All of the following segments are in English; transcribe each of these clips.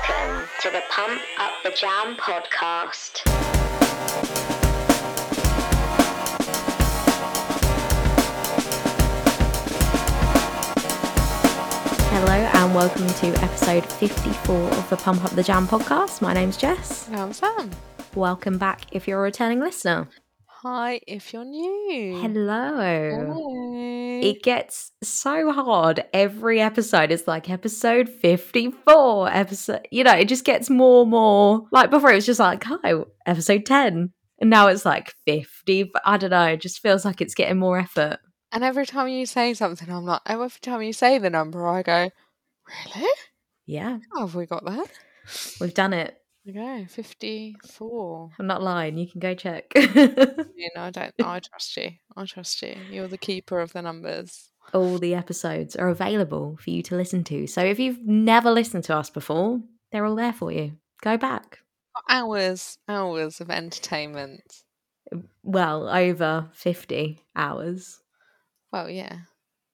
Welcome to the Pump Up the Jam podcast. Hello and welcome to episode 54 of the Pump Up the Jam podcast. My name's Jess. I'm Sam. Welcome back if you're a returning listener. Hi, if you're new. Hello. Hello. It gets so hard. Every episode is like episode 54. Episode, you know, it just gets more and more. Like before, it was just like, hi, episode 10. And now it's like 50. But I don't know. It just feels like it's getting more effort. And every time you say something, I'm like, oh, every time you say the number, I go, really? Yeah, How have we got that? we've done it. Okay, 54. I'm not lying. You can go check. You know, I don't, I trust you. I trust you. You're the keeper of the numbers. all the episodes are available for you to listen to. So if you've never listened to us before, they're all there for you. Go back. Hours, hours of entertainment. Mm, well, over 50 hours. Well, yeah.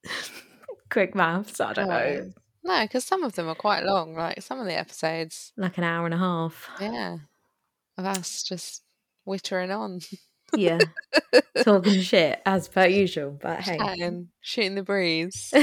Quick maths, I don't know. No, because some of them are quite long. Like some of the episodes, Like an hour and a half. yeah, of us just wittering on. Yeah. Talking shit as per usual, but hey. chatting, shooting the breeze.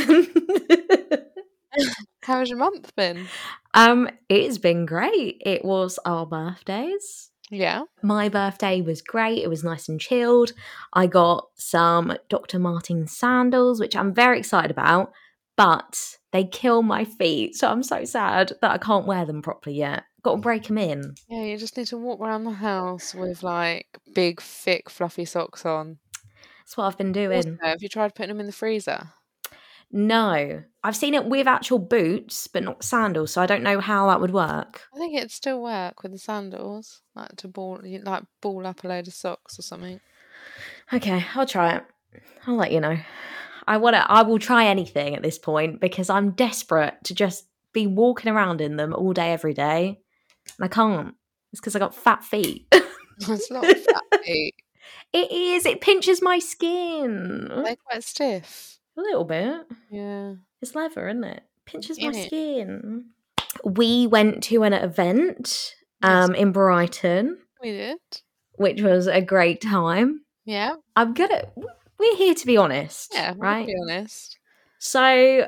How has your month been? um, it's been great. It was our birthdays. Yeah. My birthday was great. It was nice and chilled. I got some Dr. Martin sandals, which I'm very excited about, but they kill my feet. So I'm so sad that I can't wear them properly yet. Got to mm. break them in. Yeah, you just need to walk around the house with like big, thick, fluffy socks on. That's what I've been Also, doing. have you tried putting them in the freezer? No, I've seen it with actual boots, but not sandals. So I don't know how that would work. I think it'd still work with the sandals, like to ball, like ball up a load of socks or something. Okay, I'll try it. I'll let you know. I want to. I will try anything at this point because I'm desperate to just be walking around in them all day, every day, and I can't. It's because I got fat feet. it's not fat feet. it is. It pinches my skin They're quite stiff. a little bit. Yeah. It's leather, isn't it? Pinches my Innit? skin. We went to an event um, in Brighton, We did. which was a great time. Yeah. I'm gonna. We're here to be honest, Yeah. right? Be honest. So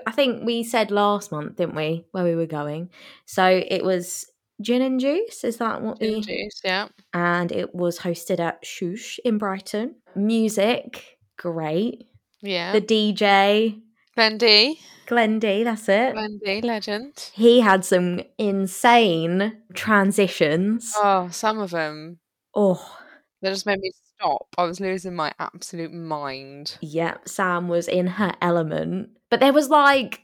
I think we said last month, didn't we, where we were going? So it was gin and juice. Is that what Gin we? juice. Yeah. And it was hosted at Shoosh in Brighton. Music, great. Yeah. The DJ. Glenn D. That's it. Glenn D. Legend. He had some insane transitions. Oh, some of them Oh, that just made me stop. I was losing my absolute mind. yeah. Sam was in her element, but there was like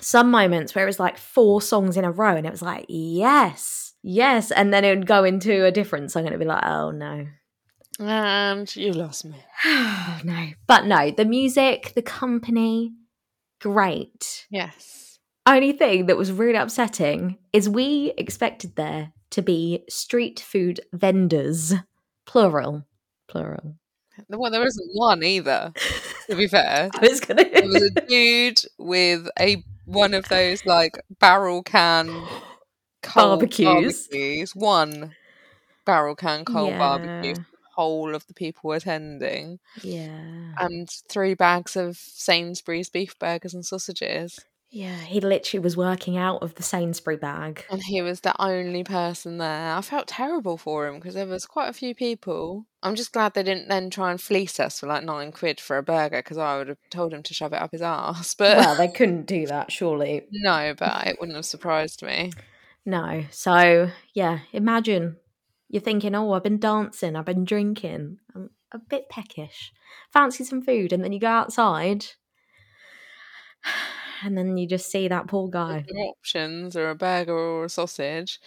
some moments where it was like four songs in a row, and it was like yes, yes, and then it would go into a different song, and it'd be like oh no. And you lost me. no. But no, the music, the company, great. Yes. Only thing that was really upsetting is we expected there to be street food vendors, plural, plural. Well, there isn't one either. To be fair, I was gonna. there was a dude with a one of those like barrel can cold Barbecues. barbecues. One barrel can cold Yeah. barbecue. Whole of the people attending, yeah, and three bags of Sainsbury's beef burgers and sausages. Yeah. He literally was working out of the Sainsbury bag. And he was the only person there. I felt terrible for him because there was quite a few people. I'm just glad they didn't then try and fleece us for like nine quid for a burger because I would have told him to shove it up his ass. But Well, they couldn't do that, surely. no, but it wouldn't have surprised me. No. So yeah, imagine you're thinking, oh, I've been dancing, I've been drinking, I'm a bit peckish, fancy some food, and then you go outside, and then you just see that poor guy. Options are a burger or a sausage.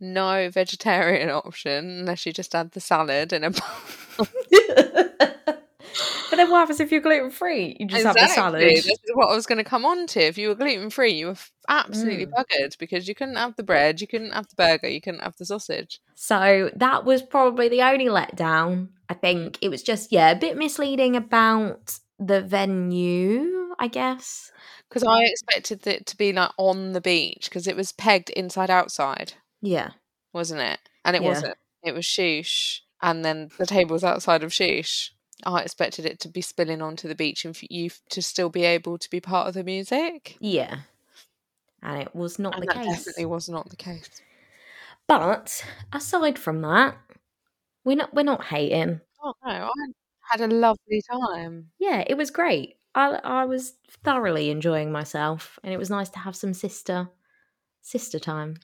No vegetarian option unless you just add the salad in a but then what happens if you're gluten free? You just have the salad. This is what I was going to come on to. If you were gluten free, you were absolutely Mm. buggered because you couldn't have the bread, you couldn't have the burger, you couldn't have the sausage. So that was probably the only letdown. I think it was just yeah a bit misleading about the venue. I guess Because I expected it to be like on the beach because it was pegged inside outside, Yeah. wasn't it? And it Yeah. wasn't. It was shoosh. And then the table was outside of shoosh. I expected it to be spilling onto the beach and for you to still be able to be part of the music. Yeah. And it was not And the case. definitely was not the case. But aside from that, we're not we're not hating. Oh no, I had a lovely time. Yeah, it was great. I I was thoroughly enjoying myself, and it was nice to have some sister sister time.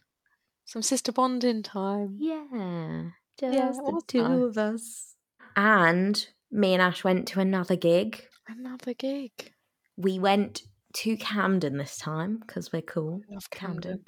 Some sister bonding time. Yeah, just Yeah, the two nice. of us. And me and Ash went to another gig. Another gig. We went to Camden this time because we're cool. Love Camden. Camden.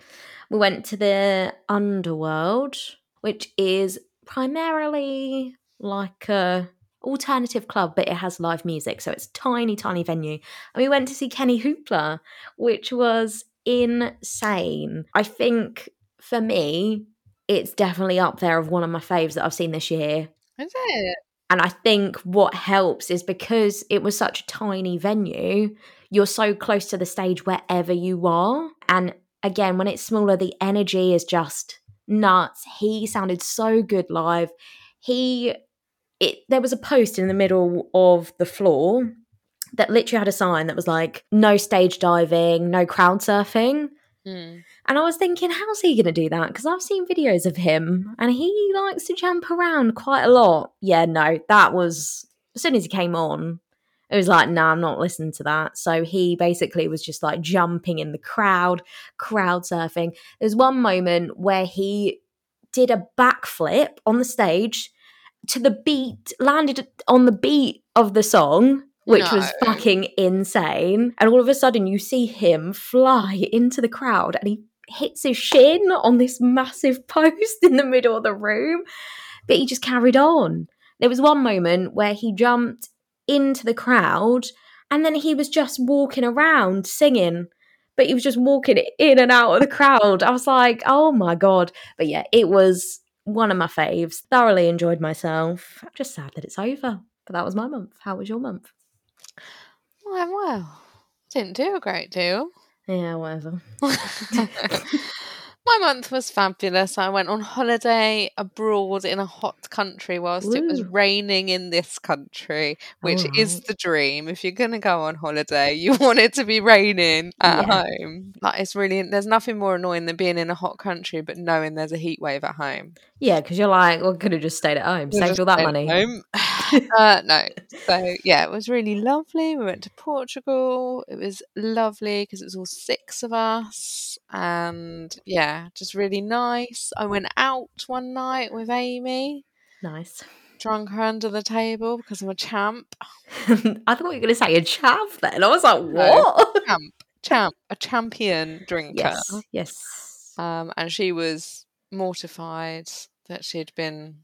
We went to the Underworld, which is primarily like a alternative club, but it has live music, so it's a tiny, tiny venue. And we went to see Kenny Hoopla, which was insane. I think for me, it's definitely up there of one of my faves that I've seen this year. Is it? And I think what helps is because it was such a tiny venue, you're so close to the stage wherever you are. And again, when it's smaller, the energy is just nuts. He sounded so good live. He it there was a post in the middle of the floor that literally had a sign that was like no stage diving, no crowd surfing. Mm. And I was thinking, how's he going to do that? Because I've seen videos of him and he likes to jump around quite a lot. Yeah, no, that was as soon as he came on, it was like, nah, I'm not listening to that. So he basically was just like jumping in the crowd, crowd surfing. There's one moment where he did a backflip on the stage to the beat, landed on the beat of the song, which was fucking insane. And all of a sudden, you see him fly into the crowd and he hits his shin on this massive post in the middle of the room. But he just carried on. There was one moment where he jumped into the crowd and then he was just walking around singing. But he was just walking in and out of the crowd. I was like, oh my God. But yeah, it was one of my faves. Thoroughly enjoyed myself. I'm just sad that it's over. But that was my month. How was your month? Well, well, didn't do a great deal. Yeah, whatever. My month was fabulous. I went on holiday abroad in a hot country whilst it was raining in this country, which is the dream. If you're going to go on holiday, you want it to be raining at Yeah. home. Like it's really there's nothing more annoying than being in a hot country but knowing there's a heat wave at home. Yeah, because you're like, well, could have just stayed at home, saved all that money. home. uh, no. So yeah, it was really lovely. We went to Portugal. It was lovely because it was all six of us, and yeah, just really nice. I went out one night with Amy, Nice. drunk her under the table because I'm a champ. I thought you were going to say a chav then. I was like, No. what? Champ, champ, a champion drinker. yes, yes. Um, and she was mortified that she'd been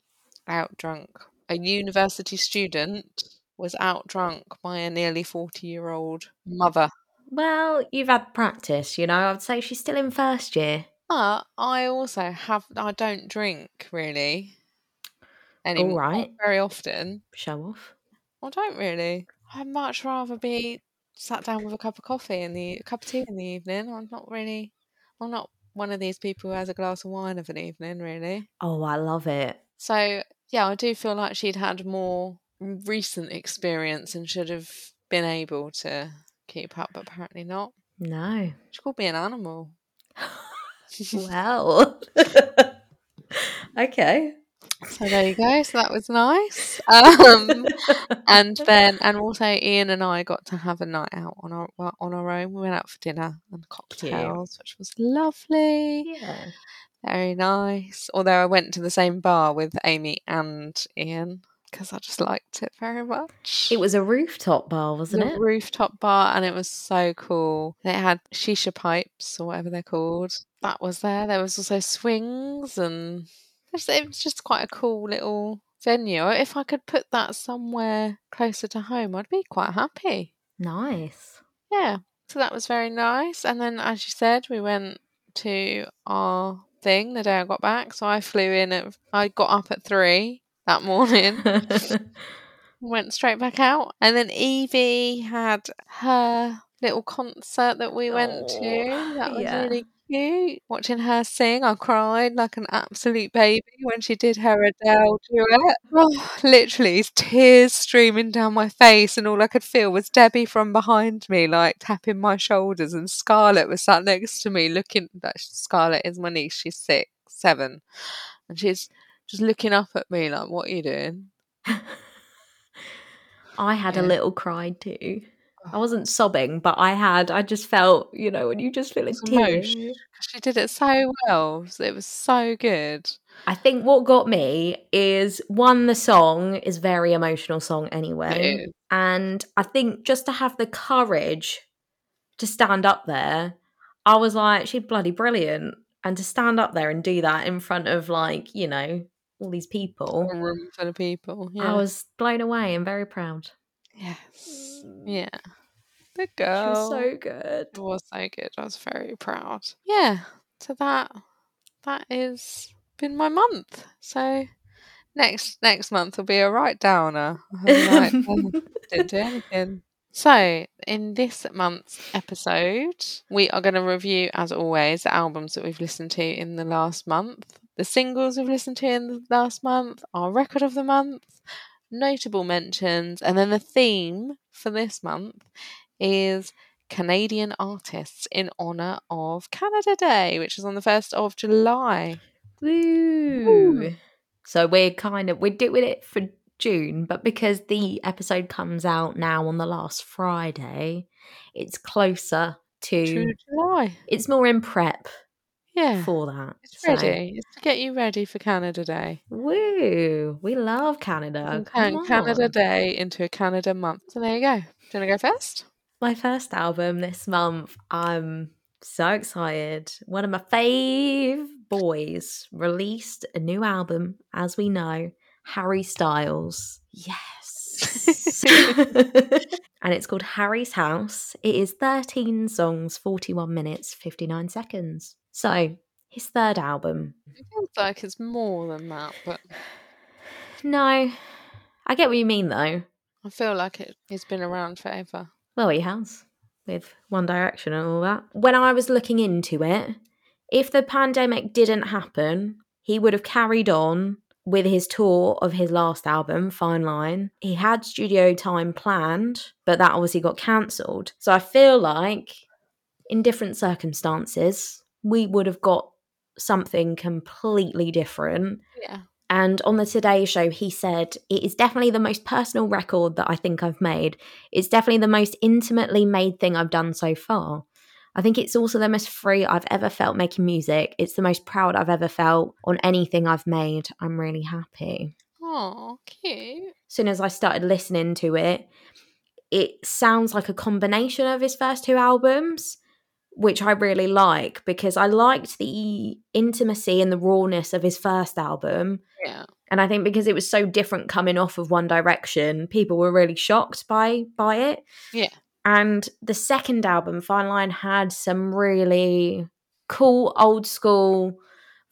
out drunk. A university student was out drunk by a nearly 40 year old mother. Well, you've had practice, you know. I'd say she's still in first year. But I also have, I don't drink really anymore. not right. Very often. Show off. I don't really. I'd much rather be sat down with a cup of coffee in the, a cup of tea in the evening. I'm not really, I'm not one of these people who has a glass of wine of an evening, really. Oh, I love it. So yeah, I do feel like she'd had more recent experience and should have been able to keep up, but apparently not. No. She called me an animal. well. okay. So there you go. So that was nice. Um, and then, and also Ian and I got to have a night out on our on our own. We went out for dinner and cocktails, which was lovely. yeah. Very nice. Although I went to the same bar with Amy and Ian because I just liked it very much. It was a rooftop bar, wasn't it? rooftop bar and it was so cool. It had shisha pipes or whatever they're called. That was there. There was also swings and it's- it was just quite a cool little venue. If I could put that somewhere closer to home, I'd be quite happy. Nice. Yeah. So that was very nice. And then as you said, we went to our thing the day I got back. So I flew in at I got up at three that morning. went straight back out. And then Evie had her little concert that we went to. Oh, That was yeah. really cute. Watching her sing, I cried like an absolute baby when she did her Adele duet. Oh, literally, tears streaming down my face, and all I could feel was Debbie from behind me, like tapping my shoulders, and Scarlett was sat next to me, looking. That Scarlett is my niece. She's six, seven, and she's just looking up at me like, "What are you doing?" I had a little cry too. I oh. wasn't sobbing, but I had. I just felt, you know, when you just feel a was tear. She did it so well. It was so good. I think what got me is one, the song is very emotional song anyway, and I think just to have the courage to stand up there, I was like, she's bloody brilliant, and to stand up there and do that in front of like you know all these people, A room full of people. Yeah. I was blown away and very proud. Yes. Yeah. Mm. The She girl. was so good. It was so good. I was very proud. Yeah. So that that is been my month. So next next month will be a right downer. Like, "Oh, didn't do anything. So, in this month's episode, we are going to review, as always, the albums that we've listened to in the last month, the singles we've listened to in the last month, our record of the month, notable mentions, and then the theme for this month is Canadian artists in honour of Canada Day, which is on the 1st of July. Woo. So we're kind of we're doing it for June, but because the episode comes out now on the last Friday, it's closer to To July. it's more in prep Yeah. for that. It's So, ready. It's to get you ready for Canada Day. Woo! We love Canada. Turn Canada. Day into a Canada month. So there you go. Do you want to go first? My first album this month. I'm so excited. One of my fave boys released a new album, as we know, Harry Styles. Yes. and it's called Harry's House. It is 13 songs, 41 minutes, 59 seconds. So, his third album. It feels like it's more than that, but No, I get what you mean though. I feel like it, it's been around forever. Well, he has with One Direction and all that. When I was looking into it, if the pandemic didn't happen, he would have carried on with his tour of his last album, Fine Line. He had studio time planned, but that obviously got cancelled. So I feel like in different circumstances, we would have got something completely different. Yeah. And on the Today Show, he said, It is definitely the most personal record that I think I've made. It's definitely the most intimately made thing I've done so far. I think it's also the most free I've ever felt making music. It's the most proud I've ever felt on anything I've made. I'm really happy. Oh, cute. As soon as I started listening to it, it sounds like a combination of his first two albums, which I really like because I liked the intimacy and the rawness of his first album. Yeah. And I think because it was so different coming off of One Direction, people were really shocked by by it. Yeah. And the second album, Fine Line, had some really cool old school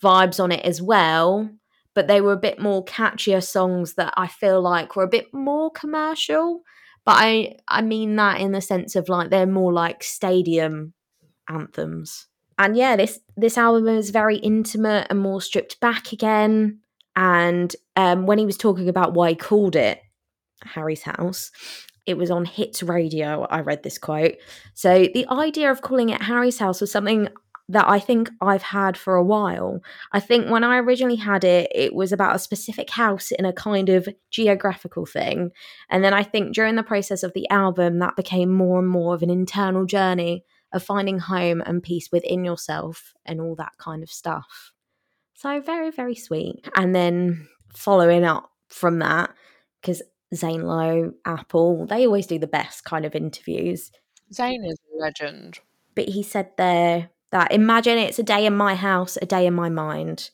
vibes on it as well. But they were a bit more catchier songs that I feel like were a bit more commercial. But I I mean that in the sense of like they're more like stadium anthems. And yeah, this this album is very intimate and more stripped back again. And um, when he was talking about why he called it Harry's House, it was on Hits Radio. I read this quote. So the idea of calling it Harry's House was something that I think I've had for a while. I think when I originally had it, it was about a specific house in a kind of geographical thing. And then I think during the process of the album, that became more and more of an internal journey of finding home and peace within yourself and all that kind of stuff. So very, very sweet. And then following up from that, because Zane Lowe, Apple, they always do the best kind of interviews. Zane is a legend. But he said there that imagine it's a day in my house, a day in my mind.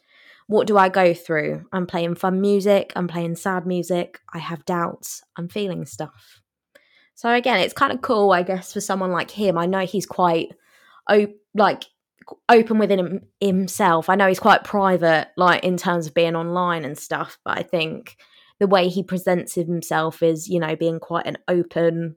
What do I go through? I'm playing fun music, I'm playing sad music, I have doubts, I'm feeling stuff. So again, it's kind of cool, I guess, for someone like him. I know he's quite op- like open within him- himself. I know he's quite private, like in terms of being online and stuff. But I think the way he presents himself is, you know, being quite an open,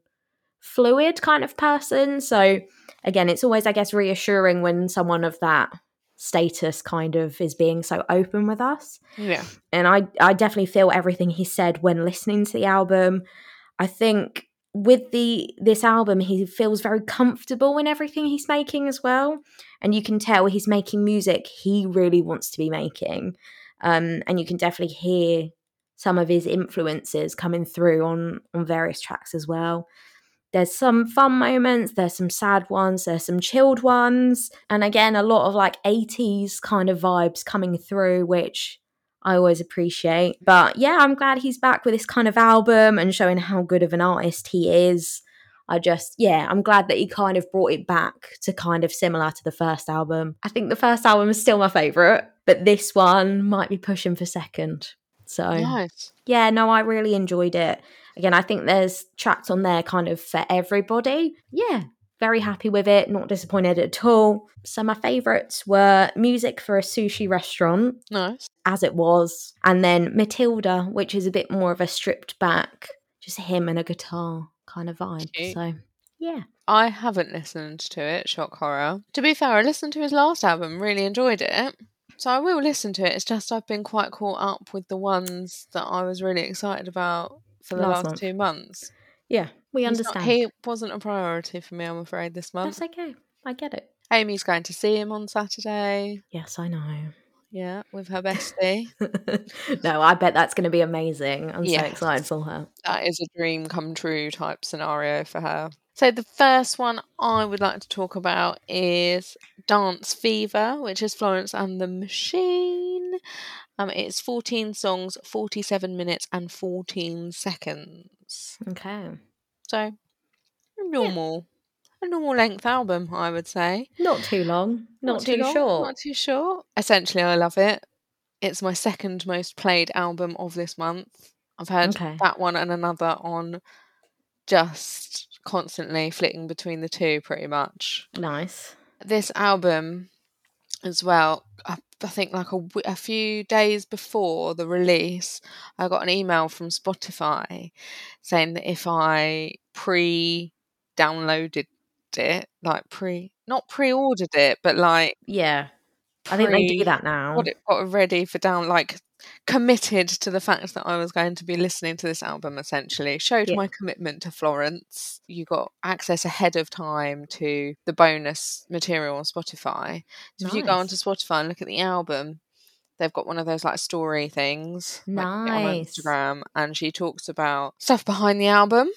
fluid kind of person. So again, it's always, I guess, reassuring when someone of that status kind of is being so open with us. Yeah. And I, I definitely feel everything he said when listening to the album. I think with the this album he feels very comfortable in everything he's making as well. And you can tell he's making music he really wants to be making. Um, and you can definitely hear some of his influences coming through on on various tracks as well. There's some fun moments there's some sad ones there's some chilled ones. And again a lot of like 80s kind of vibes coming through which I always appreciate. But yeah, I'm glad he's back with this kind of album and showing how good of an artist he is. I just, yeah, I'm glad that he kind of brought it back to kind of similar to the first album. I think the first album is still my favourite, but this one might be pushing for second. So, Nice. yeah, no, I really enjoyed it. Again, I think there's tracks on there kind of for everybody. Yeah, very happy with it, not disappointed at all. So, my favourites were Music for a Sushi Restaurant, Nice. as it was, and then Matilda, which is a bit more of a stripped back, just him and a guitar kind of vibe. Cute. So, yeah. I haven't listened to it, shock horror. To be fair, I listened to his last album, really enjoyed it. So I will listen to it. It's just I've been quite caught up with the ones that I was really excited about for the Last last, two months. Yeah, we understand. he wasn't a priority for me, I'm afraid, this month. That's okay. I get it. Amy's going to see him on Saturday. Yes, I know. Yeah, with her bestie. no, I bet that's going to be amazing. I'm so excited for her. that is a dream come true type scenario for her. So the first one I would like to talk about is Dance Fever, which is Florence and the Machine. Um, it's 14 songs, 47 minutes and 14 seconds. Okay. So a normal, a normal length album, I would say. Not too long. Not, too, long, short. Not too short. Essentially, I love it. It's my second most played album of this month. I've heard Okay. that one and another on just constantly flitting between the two, pretty much. Nice. This album, as well, I, I think like a, w- a few days before the release, I got an email from Spotify saying that if I pre downloaded it, like pre, not pre ordered it, but like Yeah. I think they do that now. got it got ready for down like committed to the fact that I was going to be listening to this album essentially showed Yeah. my commitment to Florence you got access ahead of time to the bonus material on Spotify so if you go Nice. onto Spotify and look at the album they've got one of those like story things like, on Nice. Instagram and she talks about stuff behind the album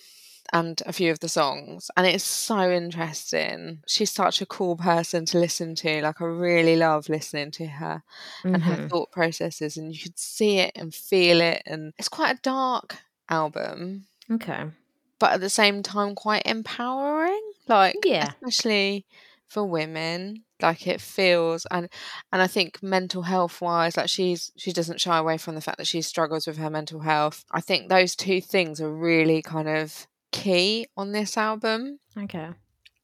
and a few of the songs and it's so interesting she's such a cool person to listen to like i really love listening to her and her Mhm. thought processes and you could see it and feel it and it's quite a dark album Okay. but at the same time quite empowering like Yeah. especially for women like it feels and and i think mental health wise like she's she doesn't shy away from the fact that she struggles with her mental health i think those two things are really kind of key on this album Okay.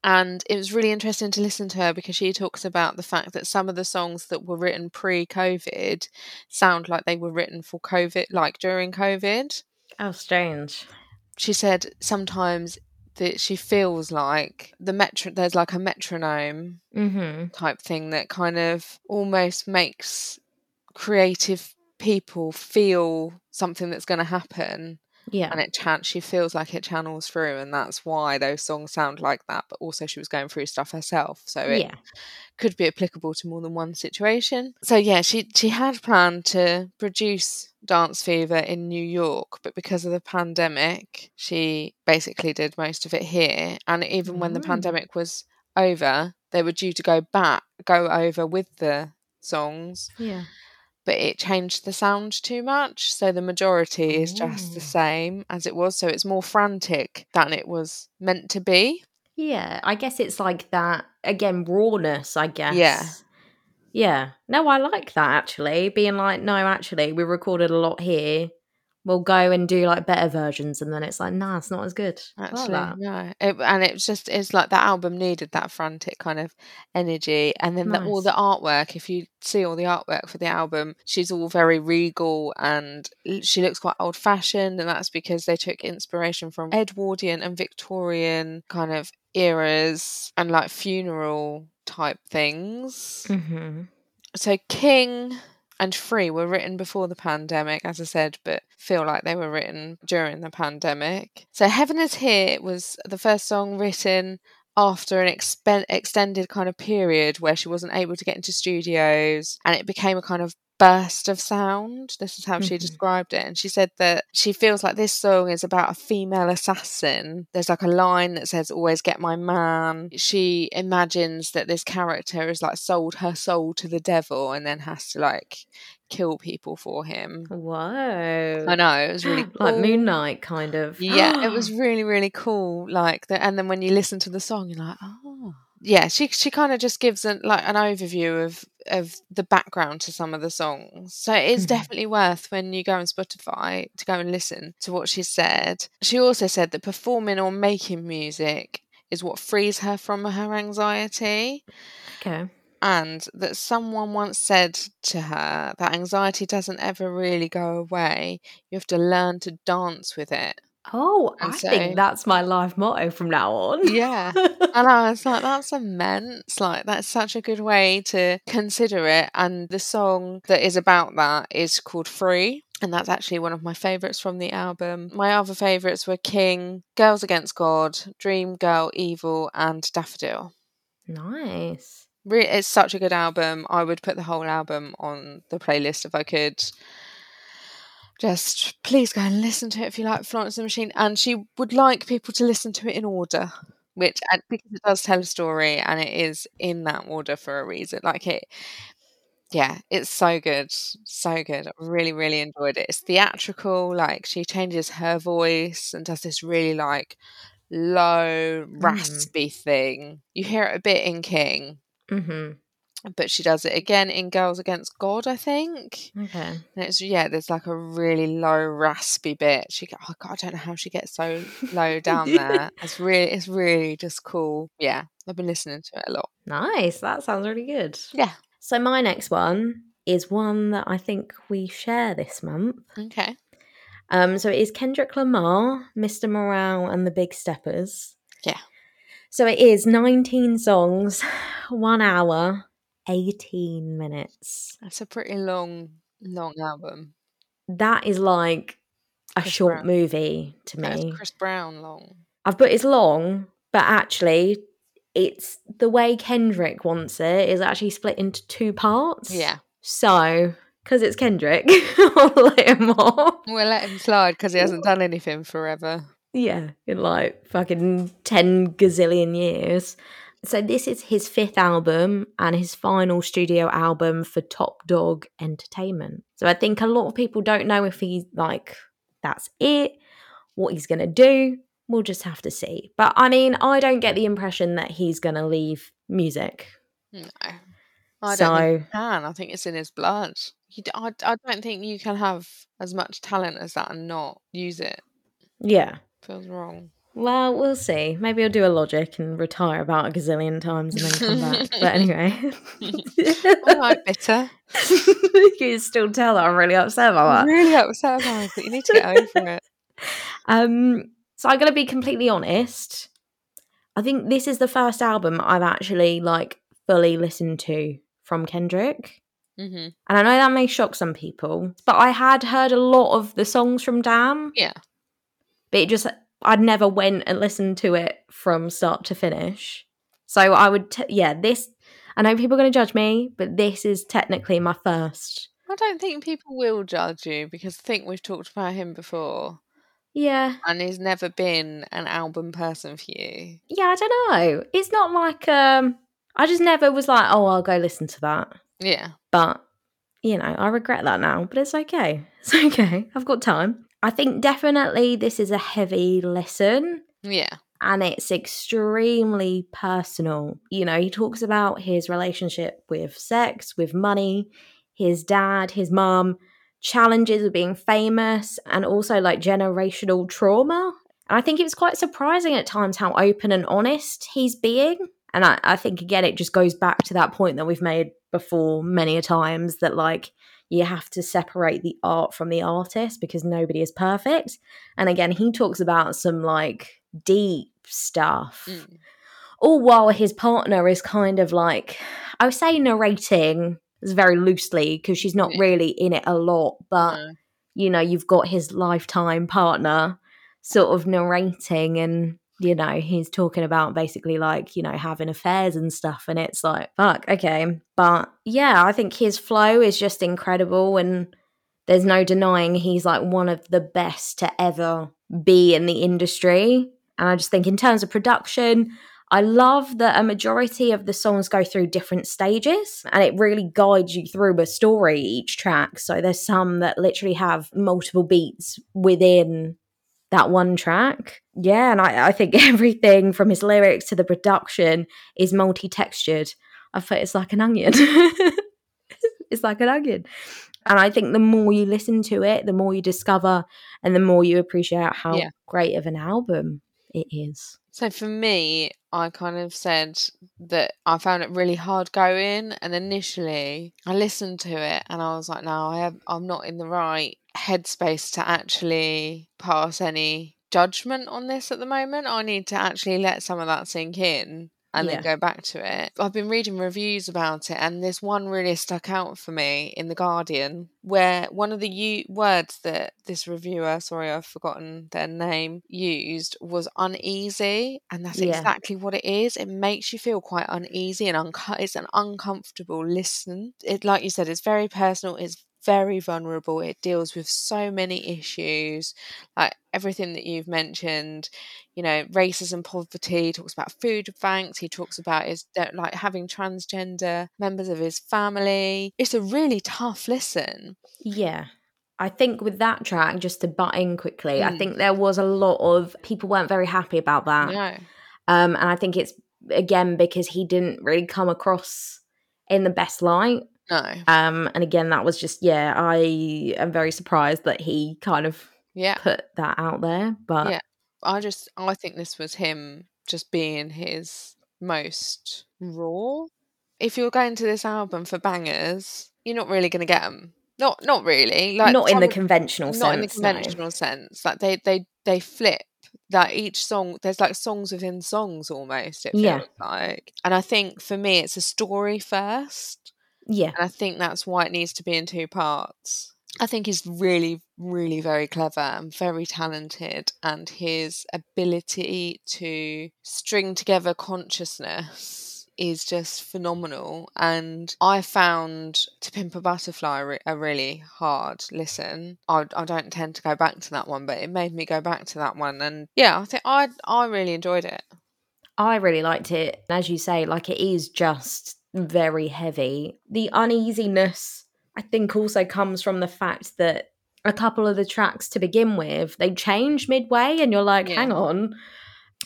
and it was really interesting to listen to her because she talks about the fact that some of the songs that were written pre-COVID sound like they were written for COVID, like during COVID. Oh, strange. She said sometimes that she feels like the metro there's like a metronome Mm-hmm. type thing that kind of almost makes creative people feel something that's going to happen Yeah. and it chan- she feels like it channels through and that's why those songs sound like that but also she was going through stuff herself so it yeah. could be applicable to more than one situation so yeah she she had planned to produce dance fever in new york but because of the pandemic she basically did most of it here and even when the Mm. pandemic was over they were due to go back go over with the songs Yeah. But it changed the sound too much. So the majority is just the Oh. same as it was. So it's more frantic than it was meant to be. Yeah. I guess it's like that again, rawness, I guess. Yeah. Yeah. No, I like that actually. Being like, no, actually, we recorded a lot here. Will go and do like better versions, and then it's like, nah, it's not as good. Like Actually, that. no. It, and it's just it's like that album needed that frantic kind of energy, and then the, all the artwork. If you see all the artwork for the album, she's all very regal and she looks quite old fashioned, and that's because they took inspiration from Edwardian and Victorian kind of eras and like funeral type things. hmm So King and Free were written before the pandemic, as I said, but feel like they were written during the pandemic. So Heaven is Here was the first song written after an expen- extended kind of period where she wasn't able to get into studios and it became a kind of burst of sound. This is how she Mhm. described it. And she said that she feels like this song is about a female assassin. There's like a line that says, Always get my man. She imagines that this character has like sold her soul to the devil and then has to like kill people for him. Whoa. I know, it was really cool. like Moon Knight, kind of. Yeah, it was really, really cool. Like the, and then when you listen to the song, you're like, oh, yeah. She she kind of just gives an like an overview of of the background to some of the songs. So it is Mhm. definitely worth when you go on Spotify to go and listen to what she said. She also said that performing or making music is what frees her from her anxiety okay. and that someone once said to her that anxiety doesn't ever really go away. You have to learn to dance with it. Oh, And I so- think that's my life motto from now on. Yeah. And I was like, that's immense. Like, that's such a good way to consider it. And the song that is about that is called Free. And that's actually one of my favourites from the album. My other favourites were King, Girls Against God, Dream Girl, Evil, and Daffodil. nice. It's such a good album. I would put the whole album on the playlist if I could. Just please go and listen to it if you like Florence and the Machine. And she would like people to listen to it in order, which and because it does tell a story and it is in that order for a reason. Like it, yeah, it's so good, so good. I really, really enjoyed it. It's theatrical. Like she changes her voice and does this really like low raspy thing. You hear it a bit in King, hmm but she does it again in Girls Against God, I think. Okay. And it's yeah, there's like a really low raspy bit. She oh God, I don't know how she gets so low down there. It's really, it's really just cool. Yeah, I've been listening to it a lot. Nice. That sounds really good. Yeah. So my next one is one that I think we share this month. Okay. Um, so it is Kendrick Lamar, Mr. Morale, and the Big Steppers. Yeah. So it is 19 songs, one hour, 18 minutes. That's a pretty long, long album. That is like a Chris short Brown. movie to me. Chris Brown long. I've put it's long, but actually, it's the way Kendrick wants it is actually split into two parts. Yeah. So, because it's Kendrick, I'll let him off. We'll let him slide because he hasn't done anything forever. Yeah, in like fucking 10 gazillion years. So, this is his fifth album and his final studio album for Top Dawg Entertainment. So, I think a lot of people don't know if he's like, that's it, what he's going to do. We'll just have to see. But I mean, I don't get the impression that he's going to leave music. No. I don't think he can. I think it's in his blood. You I, I don't think you can have as much talent as that and not use it. yeah. Feels wrong. Well, we'll see. Maybe I'll do a logic and retire about a gazillion times and then come back. But anyway. All right, bitter. you can still tell that I'm really upset about I'm that. really upset about it. You need to get over it. Um, so I'm gonna be completely honest. I think this is the first album I've actually like fully listened to from Kendrick. hmm And I know that may shock some people, but I had heard a lot of the songs from Damn. Yeah. But it just I'd never went and listened to it from start to finish. So I would t- yeah, this I know people are going to judge me, but this is technically my first. I don't think people will judge you because I think we've talked about him before Yeah. and he's never been an album person for you. Yeah, I don't know. It's not like um I just never was like, "Oh, I'll go listen to that." Yeah. But, you know, I regret that now, but it's okay. It's okay. I've got time. I think definitely this is a heavy listen Yeah. and it's extremely personal. You know, he talks about his relationship with sex, with money, his dad, his mom, challenges of being famous and also like generational trauma. And I think it was quite surprising at times how open and honest he's being. And I, I think, again, it just goes back to that point that we've made before many a times that like you have to separate the art from the artist because nobody is perfect. And again, he talks about some like deep stuff. Mm. All while his partner is kind of like, I would say narrating very loosely because she's not really in it a lot, but No. you know, you've got his lifetime partner sort of narrating and you know, he's talking about basically like, you know, having affairs and stuff. And it's like, fuck, okay. But yeah, I think his flow is just incredible. And there's no denying he's like one of the best to ever be in the industry. And I just think, in terms of production, I love that a majority of the songs go through different stages and it really guides you through a story each track. So there's some that literally have multiple beats within that one track. Yeah, and I, I think everything from his lyrics to the production is multi textured. I thought it's like an onion. it's like an onion. And I think the more you listen to it, the more you discover and the more you appreciate how Yeah. great of an album it is. So for me, I kind of said that I found it really hard going, and initially I listened to it and I was like, "No, I am, I'm not in the right headspace to actually pass any judgment on this at the moment. I need to actually let some of that sink in." And Yeah. then go back to it. I've been reading reviews about it, and this one really stuck out for me in The Guardian, where one of the u- words that this reviewer, sorry, I've forgotten their name, used was uneasy. And that's Yeah. exactly what it is. It makes you feel quite uneasy and unco- it's an uncomfortable listen. It, like you said, it's very personal, it's very vulnerable. It deals with so many issues, like everything that you've mentioned. You know, racism, poverty. He talks about food banks. He talks about his like having transgender members of his family. It's a really tough listen. Yeah. I think with that track, just to butt in quickly, I Mm. think there was a lot of people weren't very happy about that. No, Um, and I think it's again because he didn't really come across in the best light. No, Um, and again, that was just yeah, I am very surprised that he kind of yeah. put that out there. But Yeah. I just I think this was him just being his most raw. If you're going to this album for bangers, you're not really going to get them. Not not really. Like not in the conventional not in the sense. no. conventional sense. Like they they they flip. Like each song, there's like songs within songs almost. It feels Yeah. like, and I think for me, it's a story first. Yeah, And I think that's why it needs to be in two parts. I think he's really, really very clever and very talented, and his ability to string together consciousness is just phenomenal. And I found To Pimp a Butterfly a really hard listen. I, I don't tend to go back to that one, but it made me go back to that one. And yeah, I think I I really enjoyed it. I really liked it. As you say, like it is just very heavy. The uneasiness, I think, also comes from the fact that a couple of the tracks to begin with, they change midway, and you're like, Yeah. hang on.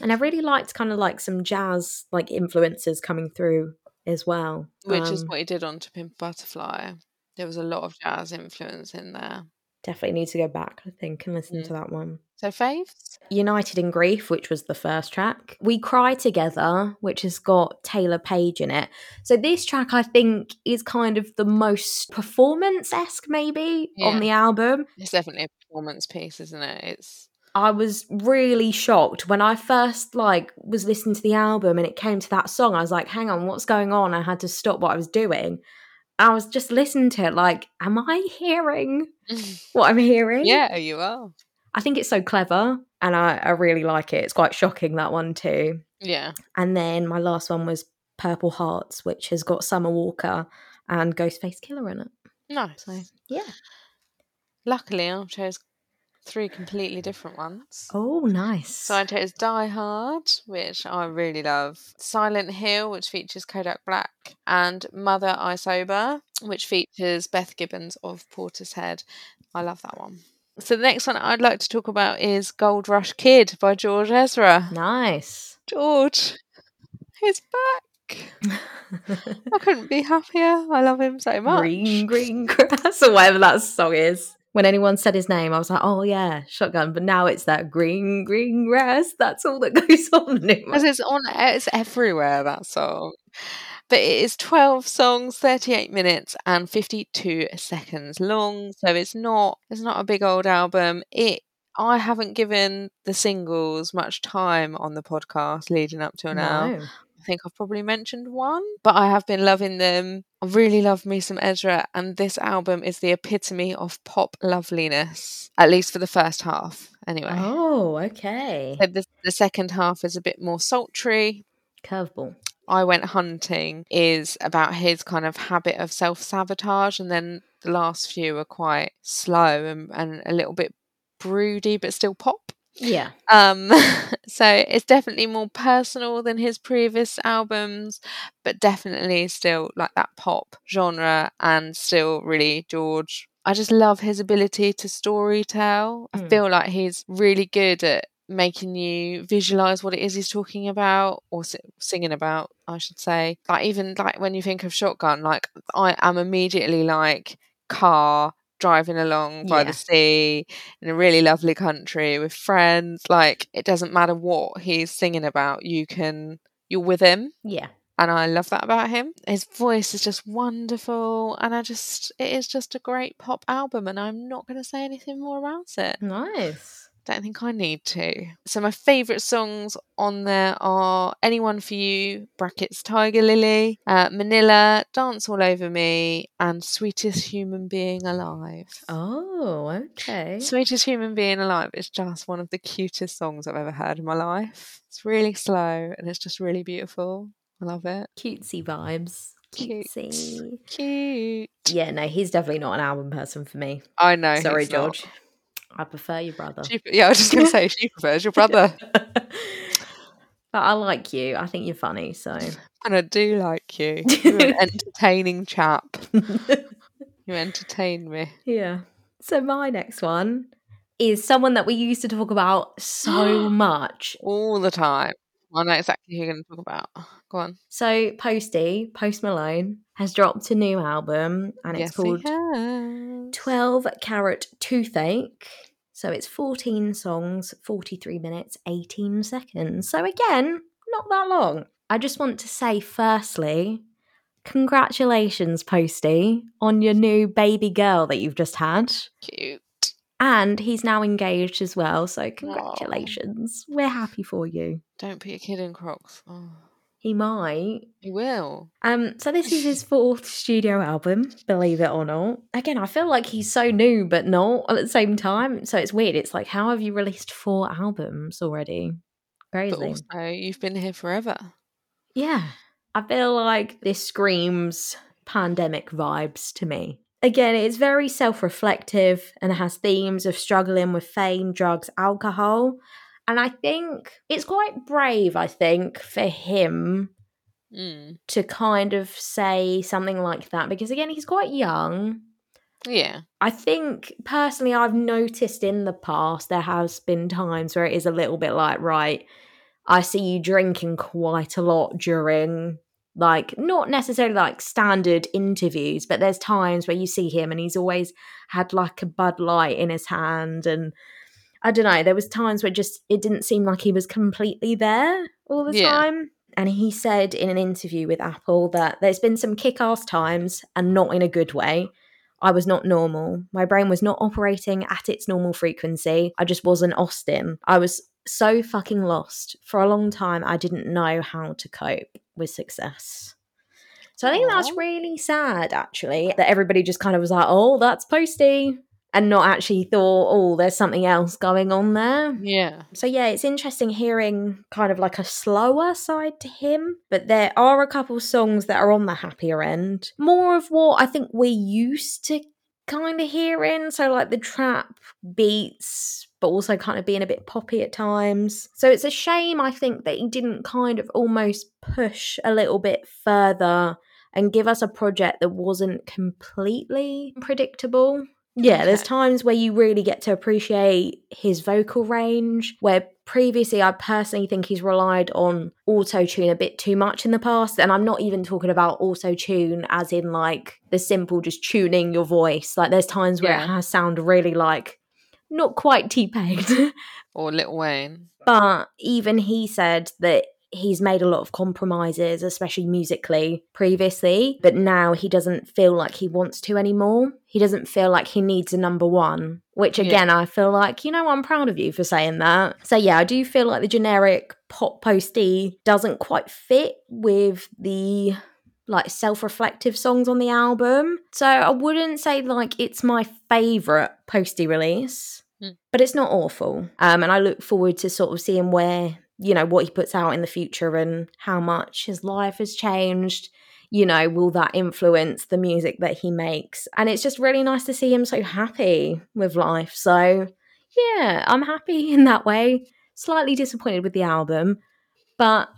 And I really liked kind of like some jazz like influences coming through as well. Which is Um, what he did on To Pimp Butterfly. There was a lot of jazz influence in there. Definitely need to go back, I think, and listen Mm. to that one. So faves? United in Grief, which was the first track. We Cry Together, which has got Taylour Paige in it. So this track I think is kind of the most performance esque maybe Yeah. on the album. It's definitely a performance piece, isn't it? It's I was really shocked when I first like was listening to the album and it came to that song. I was like, hang on, what's going on? I had to stop what I was doing. I was just listening to it like, am I hearing what I'm hearing? yeah, you are. I think it's so clever and I, I really like it. It's quite shocking that one too. Yeah. And then my last one was Purple Hearts, which has got Summer Walker and Ghostface Killah in it. Nice. So yeah. Luckily, I chose three completely different ones. Oh, nice. So I chose Die Hard, which I really love, Silent Hill, which features Kodak Black, and Mother I Sober, which features Beth Gibbons of Portishead. I love that one. So the next one I'd like to talk about is Gold Rush Kid by George Ezra. nice. George, he's back. I couldn't be happier. I love him so much. green, green grass, or whatever that song is. When anyone said his name, I was like, oh yeah, shotgun. But now it's that green, green grass. That's all that goes on. Because it's on, it's everywhere that song. But it is twelve songs, thirty-eight minutes, and fifty-two seconds long. So it's not, it's not a big old album. It, I haven't given the singles much time on the podcast leading up to now. No. I think I've probably mentioned one, but I have been loving them. I really love me some Ezra, and this album is the epitome of pop loveliness, at least for the first half, anyway. Oh, okay. So the, the second half is a bit more sultry. Curveball. I Went Hunting is about his kind of habit of self sabotage, and then the last few are quite slow and, and a little bit broody, but still pop. Yeah. Um, so it's definitely more personal than his previous albums, but definitely still like that pop genre and still really George. I just love his ability to story tell. I Mm. feel like he's really good at making you visualize what it is he's talking about or si- singing about, I should say. Like even like when you think of Shotgun, like I am immediately like car driving along by Yeah. the sea in a really lovely country with friends. Like it doesn't matter what he's singing about, you can you're with him. Yeah. And I love that about him. His voice is just wonderful. And I just, it is just a great pop album. And I'm not going to say anything more about it. Nice. Don't think I need to. So my favourite songs on there are Anyone for You, brackets Tiger Lily, uh, Manila, Dance All Over Me, and Sweetest Human Being Alive. Oh, okay. Sweetest Human Being Alive is just one of the cutest songs I've ever heard in my life. It's really slow and it's just really beautiful. I love it. Cutesy vibes. Cutesy. Cute. Yeah, no, he's definitely not an album person for me. I know. Sorry, George. not. I prefer your brother. She- yeah, I was just going to say, she prefers your brother. but I like you. I think you're funny, so. And I do like you. You're an entertaining chap. You entertain me. yeah. So my next one is someone that we used to talk about so much. All the time. I know exactly who you're going to talk about. Go on. So Posty, Post Malone, has dropped a new album and it's yes, called has. 12 Carat Toothache. So it's 14 songs, 43 minutes, 18 seconds. So again, not that long. I just want to say, firstly, congratulations, Posty, on your new baby girl that you've just had. Cute. And he's now engaged as well. So congratulations. We're happy for you. Don't put your kid in Crocs. Oh, He might. he will. Um, so this is his fourth studio album, believe it or not. Again, I feel like he's so new, but not at the same time. So it's weird. It's like, how have you released four albums already? But Crazy. also, you've been here forever. yeah. I feel like this screams pandemic vibes to me. Again, it's very self reflective and has themes of struggling with fame, drugs, alcohol. And I think it's quite brave, I think, for him Mm. to kind of say something like that because again he's quite young Yeah. i think personally i've noticed in the past there has been times where it is a little bit like right i see you drinking quite a lot during like not necessarily like standard interviews but there's times where you see him and he's always had like a bud light in his hand and i don't know there was times where just it didn't seem like he was completely there all the Yeah. time and he said in an interview with apple that there's been some kick-ass times and not in a good way I was not normal. My brain was not operating at its normal frequency. I just wasn't Austin. I was so fucking lost. For a long time, I didn't know how to cope with success. So I think that's Aw. really sad, actually, that everybody just kind of was like, oh, that's posty, and not actually thought, oh, there's something else going on there. Yeah. So yeah, it's interesting hearing kind of like a slower side to him, but there are a couple songs that are on the happier end. More of what I think we're used to kind of hearing, so like the trap beats, but also kind of being a bit poppy at times. So it's a shame I think that he didn't kind of almost push a little bit further and give us a project that wasn't completely predictable. Yeah, there's times where you really get to appreciate his vocal range, where previously I personally think he's relied on auto tune a bit too much in the past. And I'm not even talking about auto tune as in like the simple just tuning your voice. Like there's times where Yeah. it has sound really like not quite T Pain. Or Lil Wayne. but even he said that he's made a lot of compromises, especially musically previously, but now he doesn't feel like he wants to anymore. He doesn't feel like he needs a number one, which Yeah. again, I feel like, you know, I'm proud of you for saying that. So, yeah, I do feel like the generic pop posty doesn't quite fit with the like self-reflective songs on the album. So I wouldn't say like it's my favorite posty release, Mm. but it's not awful. Um and I look forward to sort of seeing where, you know, what he puts out in the future and how much his life has changed. You know, will that influence the music that he makes? And it's just really nice to see him so happy with life. So, yeah, I'm happy in that way. Slightly disappointed with the album, but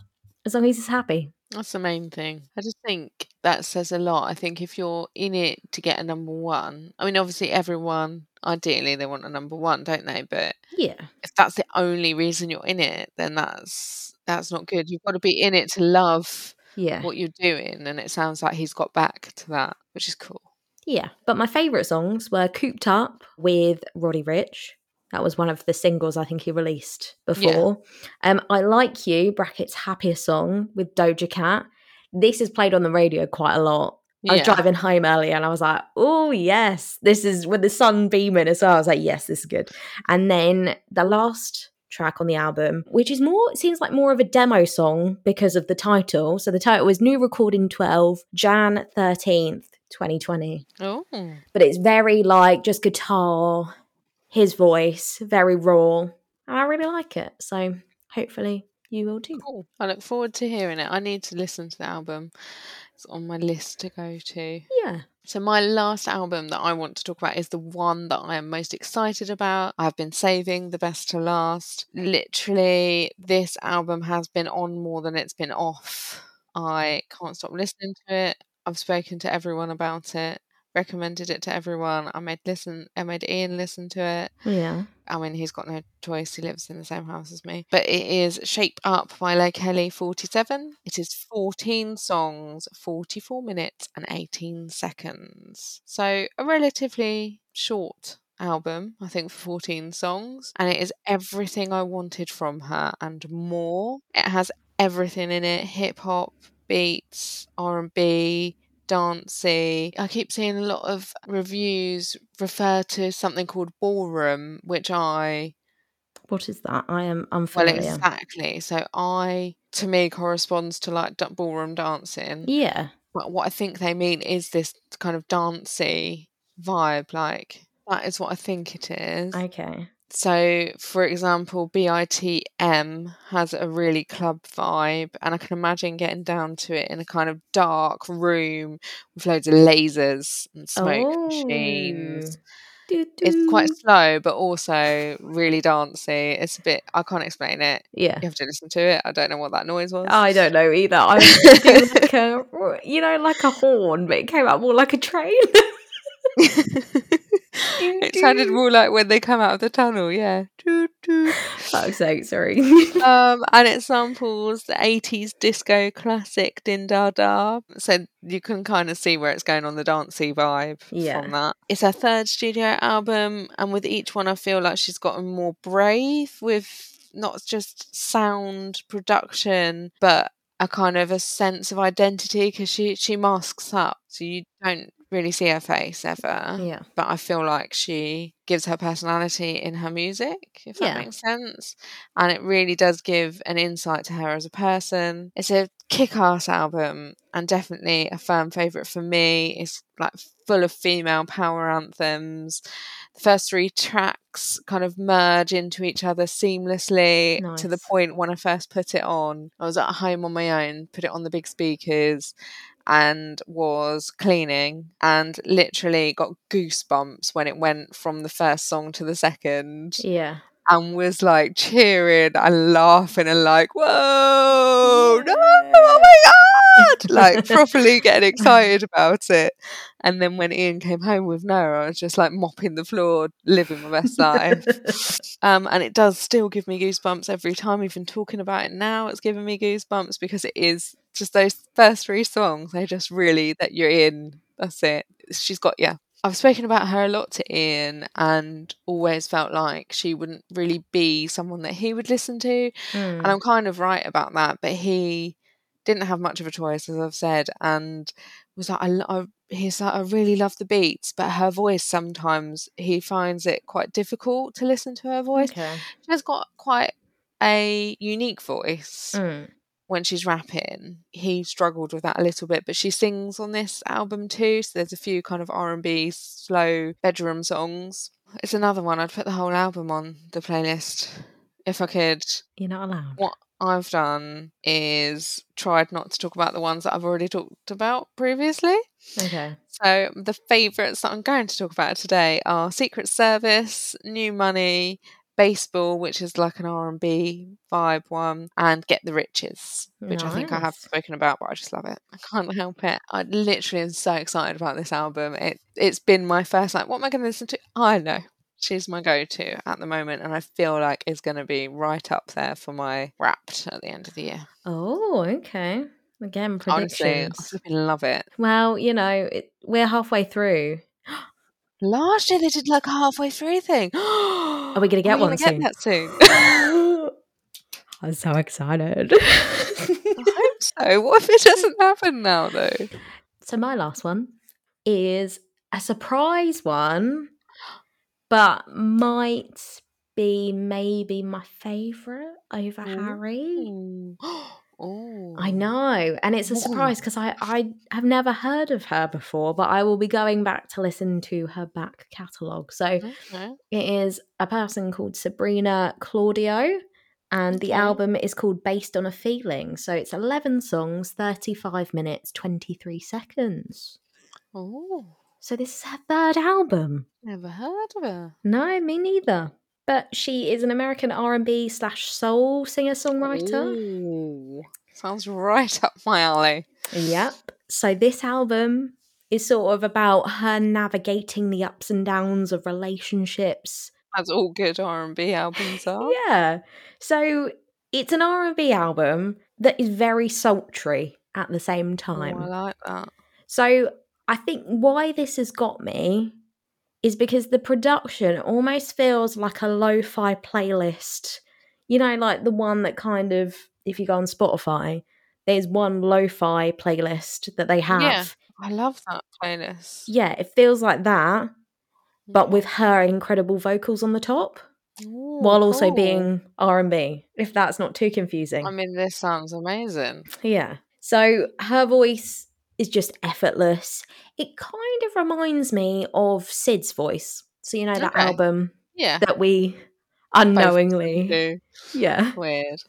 as long as he's happy. That's the main thing. I just think that says a lot. I think if you're in it to get a number one, I mean, obviously, everyone ideally they want a number one, don't they? But Yeah. if that's the only reason you're in it, then that's that's not good. You've got to be in it to love Yeah. what you're doing, and it sounds like he's got back to that, which is cool. Yeah, but my favourite songs were Cooped Up with Roddy Ricch. That was one of the singles I think he released before. Um, I Like You, brackets happiest song with Doja Cat. This is played on the radio quite a lot. I was driving home earlier and I was like, oh, yes, this is with the sun beaming as well. I was like, yes, this is good. And then the last track on the album, which is more, it seems like more of a demo song because of the title. So the title is New Recording 12, Jan 13th, 2020 Oh, but it's very like just guitar, his voice, very raw. And I really like it. So hopefully you will too. cool. I look forward to hearing it. I need to listen to the album. It's on my list to go to. Yeah. So my last album that I want to talk about is the one that I am most excited about. I've been saving the best to last. Literally, this album has been on more than it's been off. I can't stop listening to it. I've spoken to everyone about it, recommended it to everyone. I made listen I made Ian listen to it. Yeah. I mean, he's got no choice. He lives in the same house as me. But it is Shape Up by Leikeli47. It is 14 songs, 44 minutes, and 18 seconds. So a relatively short album, I think, for 14 songs. And it is everything I wanted from her and more. It has everything in it hip hop, beats, R&B, dancey. I keep seeing a lot of reviews refer to something called ballroom, which I What is that? I am unfamiliar. well exactly. So I to me corresponds to like ballroom dancing. yeah. But what I think they mean is this kind of dancey vibe. Like that is what I think it is. Okay. So, for example, BITM has a really club vibe, and I can imagine getting down to it in a kind of dark room with loads of lasers and smoke machines. Oh. Doo, It's quite slow, but also really dancey. It's a bit, I can't explain it. Yeah. You have to listen to it. I don't know what that noise was. I don't know either. I was like a, you know, like a horn, but it came out more like a train. it sounded more like when they come out of the tunnel, yeah. Doo, doo. Sake, sorry. um, and it samples the 80s disco classic Din Daa Daa. So you can kind of see where it's going on the dancey vibe Yeah. from that. It's her third studio album, and with each one, I feel like she's gotten more brave with not just sound production, but a kind of a sense of identity because she, she masks up. So you don't really see her face ever yeah. but I feel like she gives her personality in her music, if Yeah. that makes sense. And it really does give an insight to her as a person. It's a kick ass album and definitely a firm favourite for me. It's like full of female power anthems. The first three tracks kind of merge into each other seamlessly to the point when I first put it on. I was at home on my own, put it on the big speakers and was cleaning and literally got goosebumps when it went from the first song to the second Yeah. and was like cheering and laughing and like, whoa, no, oh my god, like properly getting excited about it. And then when Ian came home with Noah, I was just like mopping the floor, living my best life. Um, and it does still give me goosebumps every time. Even talking about it now, it's giving me goosebumps because it is just those first three songs. They just really that you're in. That's it. She's got yeah. I've spoken about her a lot to Ian and always felt like she wouldn't really be someone that he would listen to. And Mm. I'm kind of right about that. But he didn't have much of a choice, as I've said, and was like, I, I, he's like, I really love the beats, but her voice sometimes he finds it quite difficult to listen to her voice. Okay. She has got quite a unique voice Mm. When she's rapping. He struggled with that a little bit, but she sings on this album too. So there's a few kind of R and B slow bedroom songs. It's another one. I'd put the whole album on the playlist if I could. You're not allowed. What I've done is tried not to talk about the ones that I've already talked about previously. Okay. So the favourites that I'm going to talk about today are Secret Service, New Money, Baseball, which is like an R&B vibe one, and Get the Riches, which I think I have spoken about, but I just love it. I can't help it. I literally am so excited about this album. It it's been my first like, what am I going to listen to? I know. She's my go-to at the moment, and I feel like it's going to be right up there for my Wrapped at the end of the year. Oh, okay. Again, Honestly, I predictions. love it. Well, you know, it, we're halfway through. Last year they did like a halfway through thing. Are we gonna get gonna one get that soon? I'm so excited. I hope so. What if it doesn't happen now, though? so my last one is a surprise one, but might be maybe my favourite over Harry. Oh, I know, and it's a surprise because I I have never heard of her before, but I will be going back to listen to her back catalogue. So Okay. it is a person called Sabrina Claudio, and the Okay. album is called Based on a Feeling. So it's 11 songs, 35 minutes, 23 seconds. Oh, So this is her third album. never heard of her. No, me neither. But she is an American R&B slash soul singer songwriter. Sounds right up my alley. Yep. So this album is sort of about her navigating the ups and downs of relationships. As all good R and B albums are. Yeah. So it's an R&B album that is very sultry at the same Oh, time. I like that. So I think why this has got me is because the production almost feels like a lo-fi playlist. You know, like the one that kind of if you go on Spotify, there's one lo-fi playlist that they have. Yeah. I love that playlist. Yeah, it feels like that, but with her incredible vocals on the top, Ooh, while also cool. being R and B. If that's not too confusing. I mean, this sounds amazing. Yeah. So her voice is just effortless. It kind of reminds me of Sid's voice. So you know that Okay. album Yeah. that we unknowingly, yeah, Weird.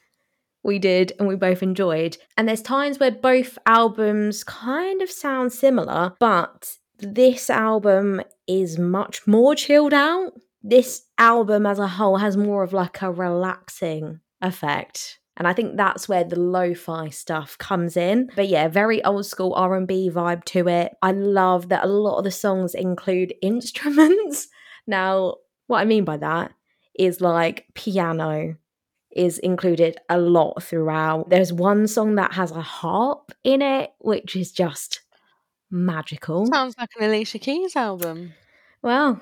we did and we both enjoyed. And there's times where both albums kind of sound similar, but this album is much more chilled out. This album as a whole has more of like a relaxing effect. And I think that's where the lo-fi stuff comes in. But yeah, very old school R&B vibe to it. I love that a lot of the songs include instruments. Now, what I mean by that is like piano, is included a lot throughout. There's one song that has a harp in it, which is just magical. Sounds like an Alicia Keys album. Well,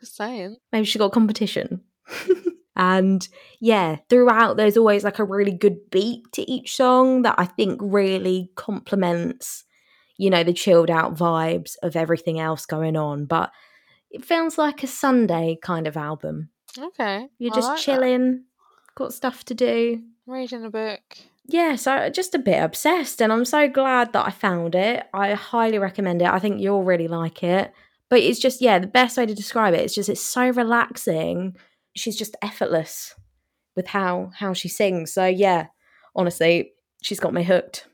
Just saying. maybe she got competition. and yeah, throughout there's always like a really good beat to each song that I think really complements, you know, the chilled out vibes of everything else going on. But it feels like a Sunday kind of album. Okay. You're just like that. chilling, got stuff to do, Reading a book. yeah, so just a bit obsessed, and I'm so glad that I found it. I highly recommend it. I think you'll really like it. But it's just, yeah, the best way to describe it. It's just, it's so relaxing. She's just effortless with how how she sings. So yeah, honestly, she's got me hooked.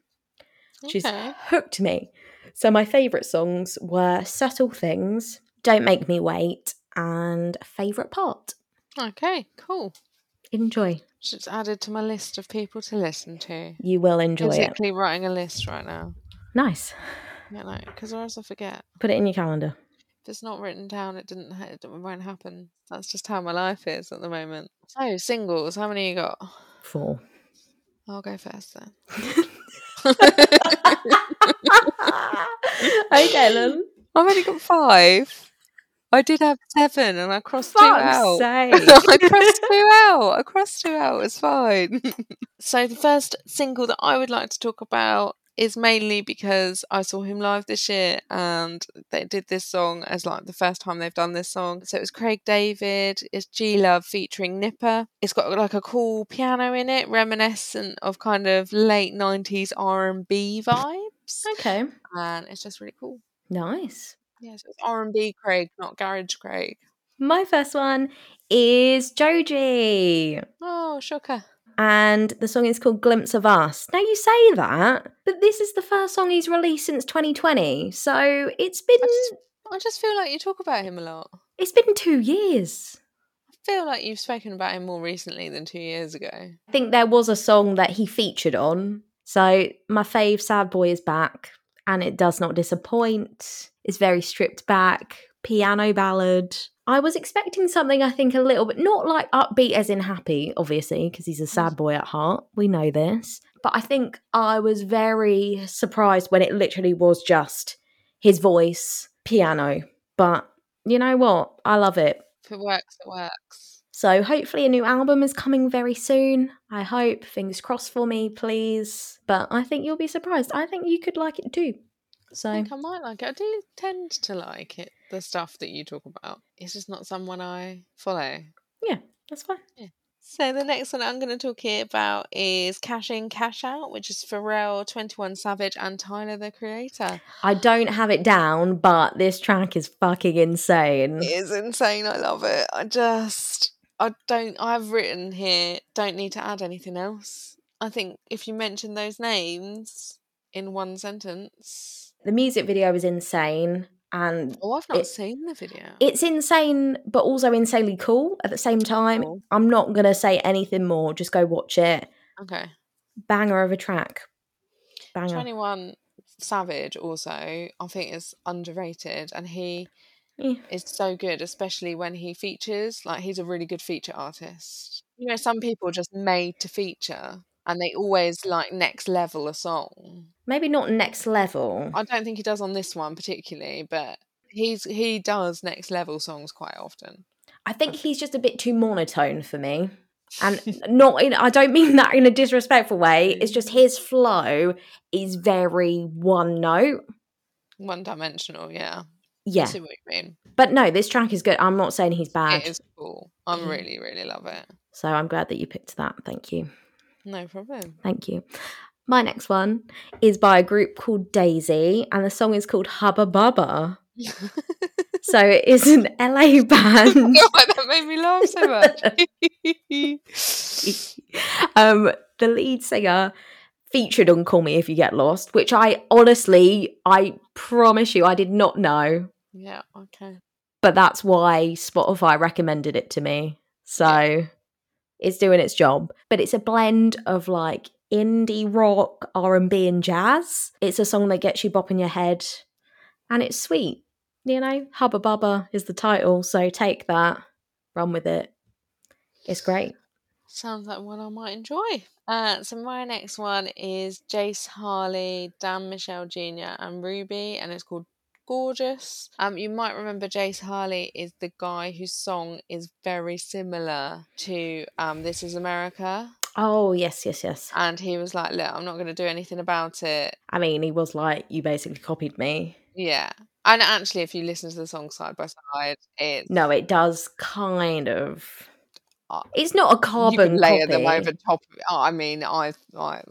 She's hooked me. So my favourite songs were "Subtle Things," "Don't Make Me Wait," and Favourite Part." Okay, cool. Enjoy. Just added to my list of people to listen to. You will enjoy it. Physically writing a list right now. Nice. Yeah, no, because or else I forget. Put it in your calendar. It's not written down, it didn't. ha- It won't happen. That's just how my life is at the moment. So singles, how many you got? Four. I'll go first then. okay then. I've only got five. I did have seven, and I crossed two out. I crossed two out. I crossed two out. It's fine. so the first single that I would like to talk about is mainly because I saw him live this year, and they did this song as like the first time they've done this song. So it was Craig David. It's G Love featuring Nipper. It's got like a cool piano in it, reminiscent of kind of late nineties R and B vibes, Okay. and it's just really cool. Nice. Yes, it's R and B Craig, not Garage Craig. My first one is Joji. Oh, shocker. And the song is called Glimpse of Us. Now you say that, but this is the first song he's released since 2020. So it's been I just, I just feel like you talk about him a lot. it's been two years. I feel like you've spoken about him more recently than two years ago. I think there was a song that he featured on. So my fave Sad Boy is back and it does not disappoint. It's very stripped back, piano ballad. I was expecting something I think a little bit not like upbeat as in happy, obviously, because he's a sad boy at heart. We know this. But I think I was very surprised when it literally was just his voice, piano. But you know what? I love it. If it works, it works. So hopefully a new album is coming very soon. I hope. Fingers crossed for me, please. But I think you'll be surprised. I think you could like it too. I So think I might like it. I do tend to like it, the stuff that you talk about. It's just not someone I follow. yeah, that's fine. So the next one I'm going to talk here about is Cash In, Cash Out, which is Pharrell, 21 Savage, and Tyler, the Creator. I don't have it down, but this track is fucking insane. It is insane. I love it. I just, I don't, I've written here, don't need to add anything else. I think if you mention those names in one sentence. The music video is insane and Oh, I've not It- seen the video. it's insane but also insanely cool at the same time. Cool. I'm not going to say anything more. Just go watch it. okay. Banger of a track. Banger. 21 Savage also, I think is underrated and he Yeah. is so good, especially when he features. Like he's a really good feature artist. You know, some people just made to feature and they always like next level a song. Maybe not next level. I don't think he does on this one particularly, but he's he does next level songs quite often. I think he's just a bit too monotone for me. And not in I don't mean that in a disrespectful way. It's just his flow is very one note. One dimensional, yeah. Yeah. see what you mean. But no, this track is good. I'm not saying he's bad. It is cool. I Mm. really, really love it. So I'm glad that you picked that. Thank you. No problem. Thank you. My next one is by a group called Daisy, and the song is called Hubba Bubba. So it is an LA band. God, that made me laugh so much. um, the lead singer featured on Call Me If You Get Lost, which I honestly, I promise you, I did not know. yeah, okay. But that's why Spotify recommended it to me. So it's doing its job. But it's a blend of like indie rock, R&B and jazz. It's a song that gets you bopping your head and it's sweet. You know, Hubba Bubba is the title, so take that, run with it. It's great. Sounds like one I might enjoy. Uh, so my next one is Jase Harley, Dan Michelle Jr. and Ruby, and it's called Gorgeous. Um, you might remember Jase Harley is the guy whose song is very similar to um, This Is America, Oh, yes, yes, yes. and he was like, "Look, I'm not going to do anything about it." I mean, he was like, you basically copied me. Yeah, and actually, if you listen to the song side by side, it's No, it does kind of. Uh, It's not a carbon layer copy. them over top. Of it. Oh, I mean, I, I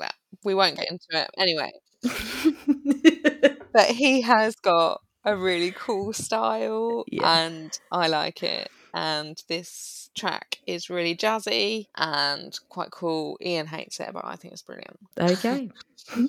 we won't get into it anyway. but he has got a really cool style Yeah. and I like it. And this track is really jazzy and quite cool. Ian hates it, but I think it's brilliant. okay.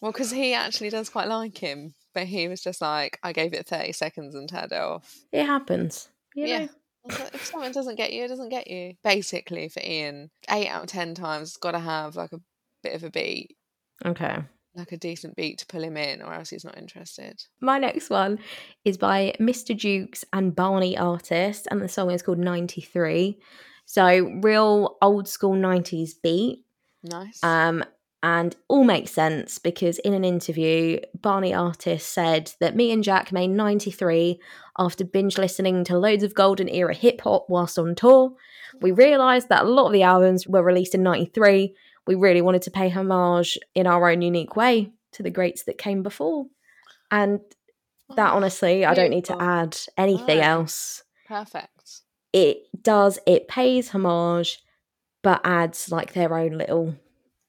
Well, because he actually does quite like him, but he was just like, I gave it 30 seconds and turned it off. It happens. You Yeah. know? But If something doesn't get you, it doesn't get you. Basically, for Ian, eight out of ten times, it's got to have like a bit of a beat, Okay. Like a decent beat to pull him in, or else he's not interested. My next one is by Mr. Jukes and Barney Artist, and the song is called 93. So, real old school 90s beat. Nice. Um, and all makes sense because in an interview, Barney Artist said that me and Jack made 93 after binge listening to loads of golden era hip hop whilst on tour. We realised that a lot of the albums were released in 93. We really wanted to pay homage in our own unique way to the greats that came before. And that Oh, honestly, I don't need to add anything else. Perfect. It does, it pays homage, but adds like their own little,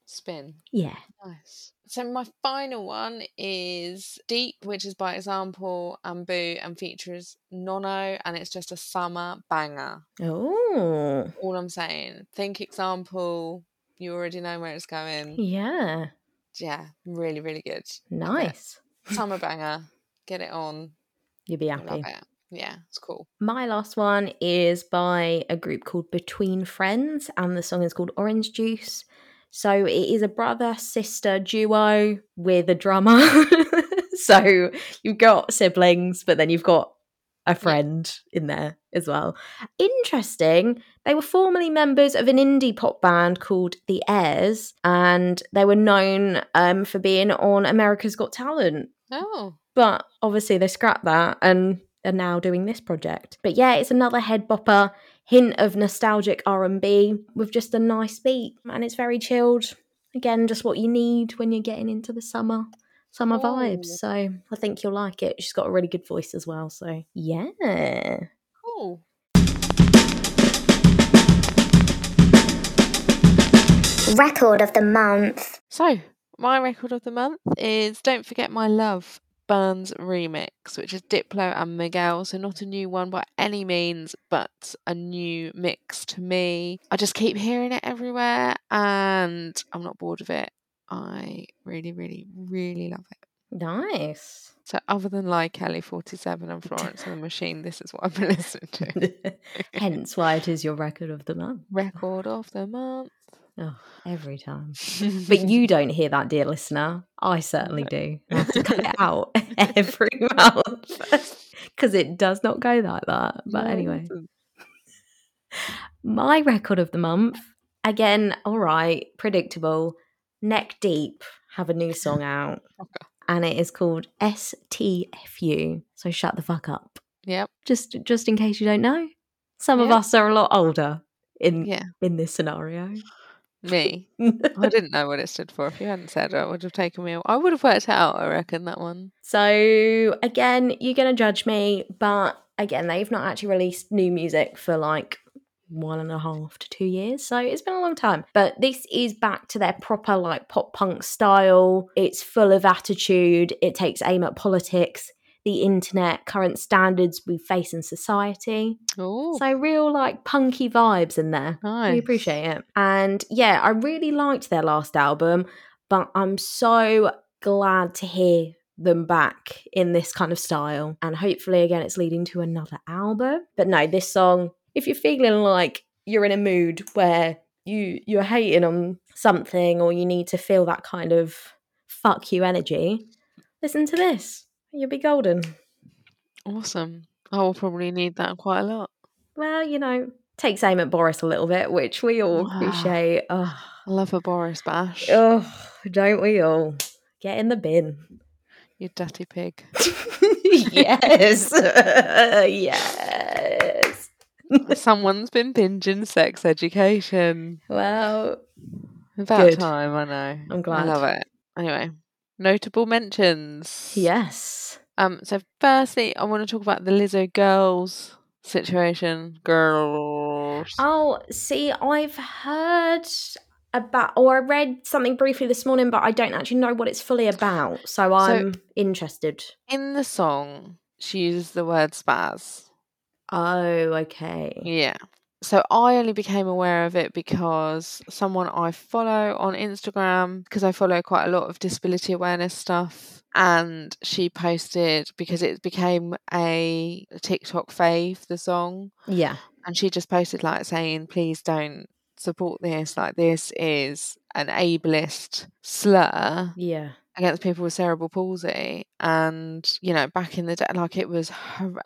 Spin. yeah. Nice. So my final one is Deep, which is by example and Bou and features Nono, and it's just a summer banger. Oh, All I'm saying. Think example. You already know where it's going. yeah. Yeah, really, really good. Nice. Summer banger. Get it on. You'll be happy. it. Yeah, it's cool. My last one is by a group called Between Friends, and the song is called Orange Juice. So it is a brother sister duo with a drummer. so you've got siblings, but then you've got a friend in there as well. Interesting. They were formerly members of an indie pop band called The Airs, and they were known um, for being on America's Got Talent Oh, but obviously they scrapped that and are now doing this project. But yeah, it's another head bopper, hint of nostalgic R&B with just a nice beat and it's very chilled. Again, just what you need when you're getting into the summer summer vibes. So, I think you'll like it. She's got a really good voice as well, so yeah. cool. Record of the month. So, my record of the month is Don't Forget My Love Burns remix, which is Diplo and Miguel. So, not a new one by any means, but a new mix to me. I just keep hearing it everywhere and I'm not bored of it. I really, really, really love it. Nice. So, other than like Kelly 47 and Florence and the Machine, this is what I've been listening to. Hence why it is your record of the month. Record of the month. Oh, every time. But you don't hear that, dear listener. I certainly do. I have to cut it out every month because it does not go like that. But anyway, my record of the month again, all right, predictable. Neck Deep have a new song out, Okay. and it is called STFU. So shut the fuck up. Yep. Just, just in case you don't know, some of us are a lot older in Yeah. in this scenario. Me. I didn't know what it stood for. If you hadn't said it, it would have taken me. a- I would have worked it out. I reckon that one. So again, you're gonna judge me, but again, they've not actually released new music for like one and a half to two years. So it's been a long time. But this is back to their proper like pop punk style. It's full of attitude. It takes aim at politics, the internet, current standards we face in society. Oh, So real like punky vibes in there. nice. We appreciate it. And yeah, I really liked their last album, but I'm so glad to hear them back in this kind of style. And hopefully, again, it's leading to another album. But no, this song, if you're feeling like you're in a mood where you you're hating on something or you need to feel that kind of fuck you energy, listen to this. You'll be golden. Awesome. I will probably need that quite a lot. Well, you know, takes aim at Boris a little bit, which we all Wow. appreciate. Oh, I love a Boris Bash. Oh, don't we all? Get in the bin. You dirty pig. yes. yes. Someone's been binging sex education. Well, About Good. time, I know. I'm glad. I love it. Anyway, notable mentions. yes. Um. So, firstly, I want to talk about the Lizzo Grrrls situation. Grrrls. Oh, see, I've heard about, or I read something briefly this morning, but I don't actually know what it's fully about. So I'm interested. In the song, she uses the word spaz. Oh, okay. Yeah. So I only became aware of it because someone I follow on Instagram, because I follow quite a lot of disability awareness stuff, and she posted because it became a TikTok fave, the song, Yeah. and she just posted like saying, please don't support this. Like, this is an ableist slur Yeah. Against people with cerebral palsy and you know back in the day like it was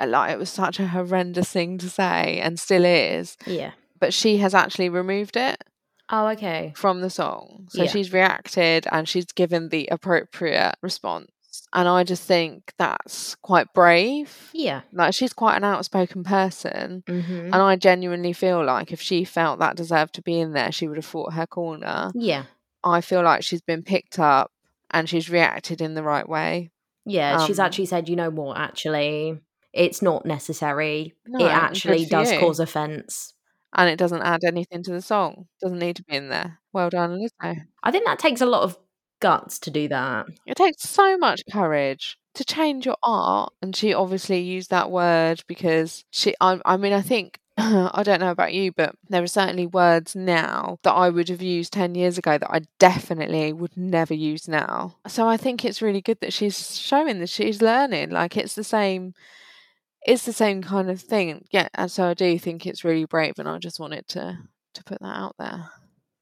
like it was such a horrendous thing to say and still is Yeah. but she has actually removed it Oh, okay. from the song so Yeah. she's reacted and she's given the appropriate response and i just think that's quite brave Yeah. like she's quite an outspoken person Mm-hmm. and i genuinely feel like if she felt that deserved to be in there she would have fought her corner Yeah. i feel like she's been picked up and she's reacted in the right way Yeah. she's Um, actually said, you know what, actually, it's not necessary. No, it actually does you. cause offence. and it doesn't add anything to the song. Doesn't need to be in there. Well done, Lizzo. I think that takes a lot of guts to do that. It takes so much courage to change your art, and she obviously used that word because she. I, I mean, I think. I don't know about you, but there are certainly words now that I would have used 10 years ago that I definitely would never use now. So I think it's really good that she's showing that she's learning. Like it's the same it's the same kind of thing. Yeah, and so I do think it's really brave and I just wanted to to put that out there.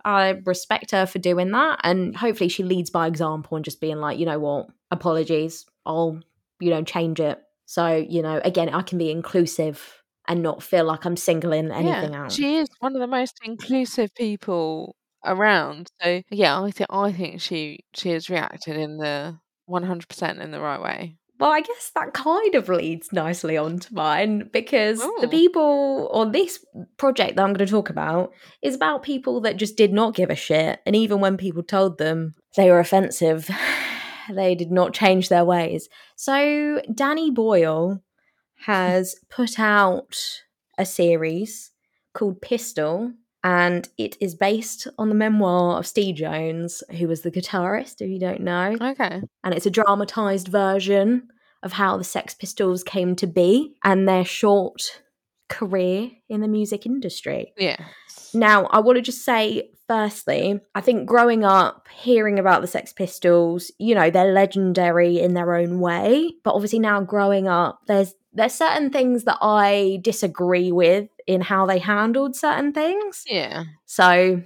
I respect her for doing that. And hopefully she leads by example and just being like, you know what, apologies. I'll, you know, change it. So, you know, again, I can be inclusive and not feel like I'm singling anything yeah, out. She is one of the most inclusive people around. So yeah, I think I think she she has reacted in the one hundred percent in the right way. Well, I guess that kind of leads nicely on to mine because the oh. people on this project that I'm going to talk about is about people that just did not give a shit. And even when people told them they were offensive, they did not change their ways. So, Danny Boyle has put out a series called Pistol. And it is based on the memoir of Steve Jones, who was the guitarist, if you don't know Okay. and it's a dramatized version of how the Sex Pistols came to be and their short career in the music industry. Yeah. Now, I want to just say, firstly, I think growing up, hearing about the Sex Pistols, you know, they're legendary in their own way. But obviously, now growing up, there's there's certain things that I disagree with in how they handled certain things. Yeah. So,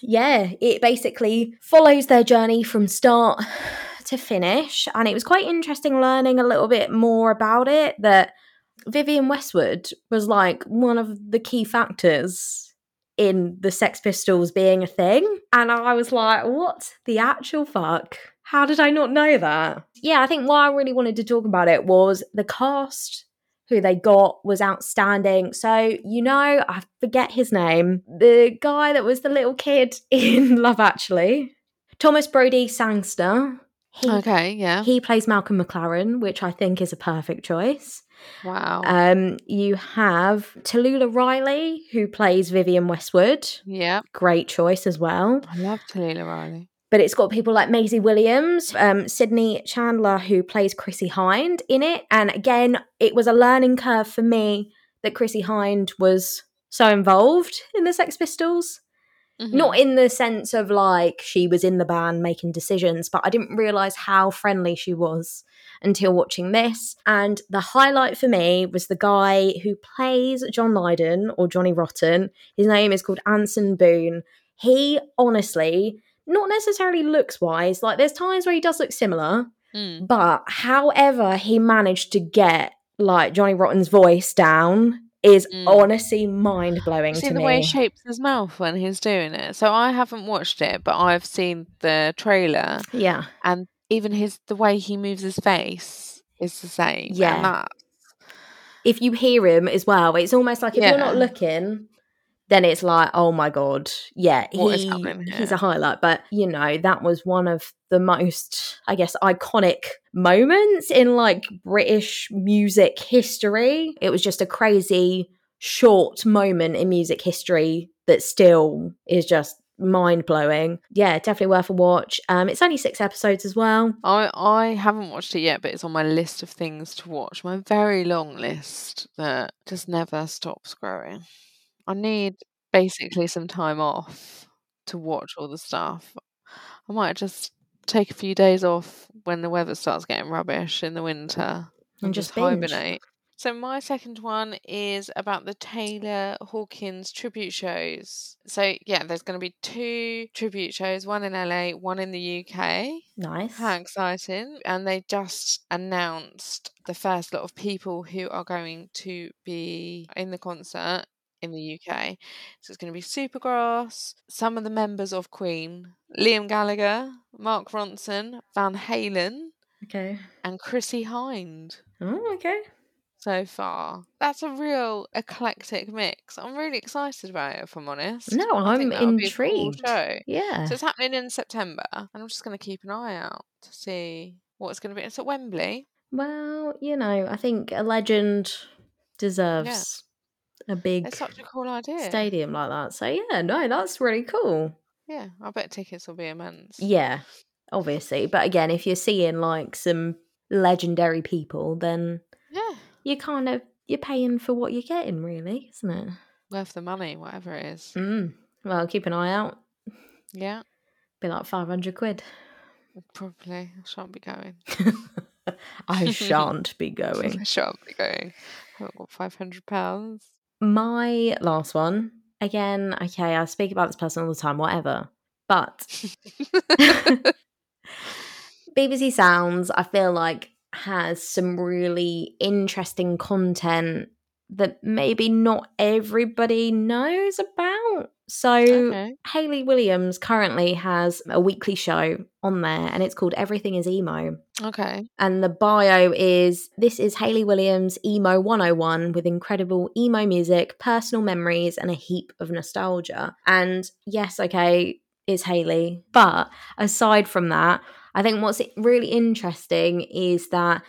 yeah, it basically follows their journey from start to finish. And it was quite interesting learning a little bit more about it that Vivienne Westwood was like one of the key factors in the Sex Pistols being a thing. And I was like, what the actual fuck? How did I not know that? Yeah, I think why I really wanted to talk about it was the cast who they got was outstanding. So, you know, I forget his name. The guy that was the little kid in Love Actually, Thomas Brodie-Sangster. He, Okay. Yeah. he plays Malcolm McLaren, which I think is a perfect choice. Wow. Um, you have Talulah Riley, who plays Vivienne Westwood. yeah. Great choice as well. I love Talulah Riley. But it's got people like Maisie Williams, um, Sydney Chandler, who plays Chrissie Hynde in it. And again, it was a learning curve for me that Chrissie Hynde was so involved in the Sex Pistols. Mhm. Not in the sense of like she was in the band making decisions, but I didn't realize how friendly she was until watching this. And the highlight for me was the guy who plays John Lydon or Johnny Rotten. His name is called Anson Boon. He honestly, not necessarily looks wise, like there's times where he does look similar, Mm. but however he managed to get like Johnny Rotten's voice down is Mm. honestly mind blowing See to the me. way he shapes his mouth when he's doing it. So I haven't watched it, but I've seen the trailer, yeah. and even his the way he moves his face is the same. Yeah. That if you hear him as well, it's almost like if you're not looking, then it's like, oh my god, yeah, he, he's a highlight. But you know, that was one of the most, I guess, iconic moments in like British music history. It was just a crazy short moment in music history that still is just mind blowing. Yeah, definitely worth a watch. Um, it's only six episodes as well. I I haven't watched it yet, but it's on my list of things to watch. My very long list that just never stops growing. I need basically some time off to watch all the stuff. I might just take a few days off when the weather starts getting rubbish in the winter And just binge. hibernate. So my second one is about the Taylor Hawkins tribute shows. So yeah, there's going to be two tribute shows, one in LA, one in the UK. Nice. How exciting. And they just announced the first lot of people who are going to be in the concert in the UK. So it's going to be Supergrass, some of the members of Queen, Liam Gallagher, Mark Ronson, Van Halen, Okay. and Chrissie Hynde Oh, okay. So far. That's a real eclectic mix. I'm really excited about it, if I'm honest. No, I'm that'll cool intrigued. Yeah. So it's happening in September, and I'm just going to keep an eye out to see what it's going to be. It's at Wembley. Well, you know, I think a legend deserves a big It's such a cool idea. stadium like that. So yeah, no, that's really cool. Yeah, I bet tickets will be immense. Yeah, obviously. But again, if you're seeing like some legendary people, then Yeah, you kind of you're paying for what you're getting, really, isn't it? worth the money, whatever it is. Mm. Well, keep an eye out. Yeah, Be like five hundred quid. probably. I shan't be going. I shan't be going. I shan't be going. I haven't got five hundred pounds. My last one. Again, okay, I speak about this person all the time, whatever. But BBC Sounds, I feel like, has some really interesting content that maybe not everybody knows about. So, okay. Hayley Williams currently has a weekly show on there and it's called Everything is Emo. Okay. And the bio is this is Hayley Williams Emo 101 with incredible emo music, personal memories, and a heap of nostalgia. And yes, okay, it's Hayley. But aside from that, I think what's really interesting is that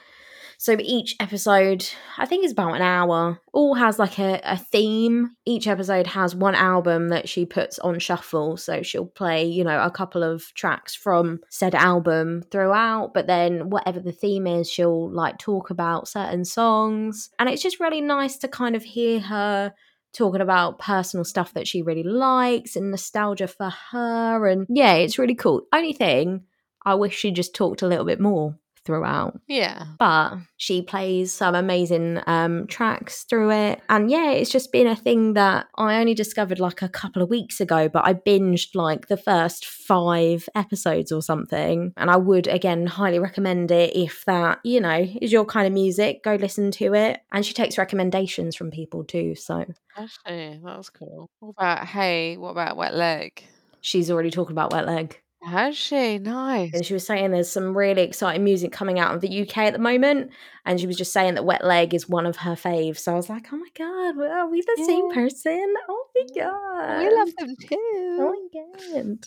so each episode, I think is about an hour, all has like a, a theme. Each episode has one album that she puts on shuffle. So she'll play, you know, a couple of tracks from said album throughout, but then whatever the theme is, she'll like talk about certain songs. And it's just really nice to kind of hear her talking about personal stuff that she really likes and nostalgia for her. And yeah, it's really cool. Only thing, I wish she just talked a little bit more throughout Yeah. but she plays some amazing um tracks through it and yeah it's just been a thing that i only discovered like a couple of weeks ago but i binged like the first five episodes or something and i would again highly recommend it if that you know is your kind of music go listen to it and she takes recommendations from people too so Actually, that was cool. What about hey? What about wet leg? she's already talking about wet leg Has she? Nice. And she was saying there's some really exciting music coming out of the UK at the moment. And she was just saying that Wet Leg is one of her faves. So I was like, oh my God, are we the same person? Oh my God. We love them too. Oh too. my God.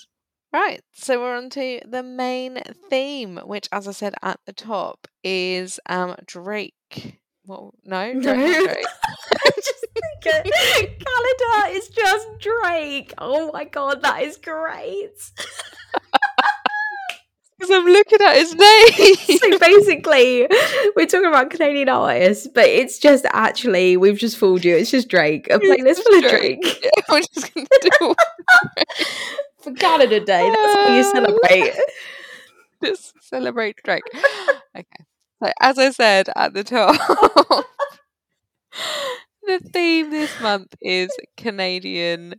Right, so we're on to the main theme, which, as I said at the top, is um Drake. Well, no, No. Drake. not Drake. I just think it. Canada is just Drake. Oh my God, that is great. Because I'm looking at his name. so basically, we're talking about Canadian artists, but it's just actually, we've just fooled you. It's just Drake. A playlist full of Drake. Drake. Yeah, we're just gonna do For Canada Day, that's how you Uh, celebrate. just celebrate Drake. Okay. So as I said at the top, the theme this month is Canadian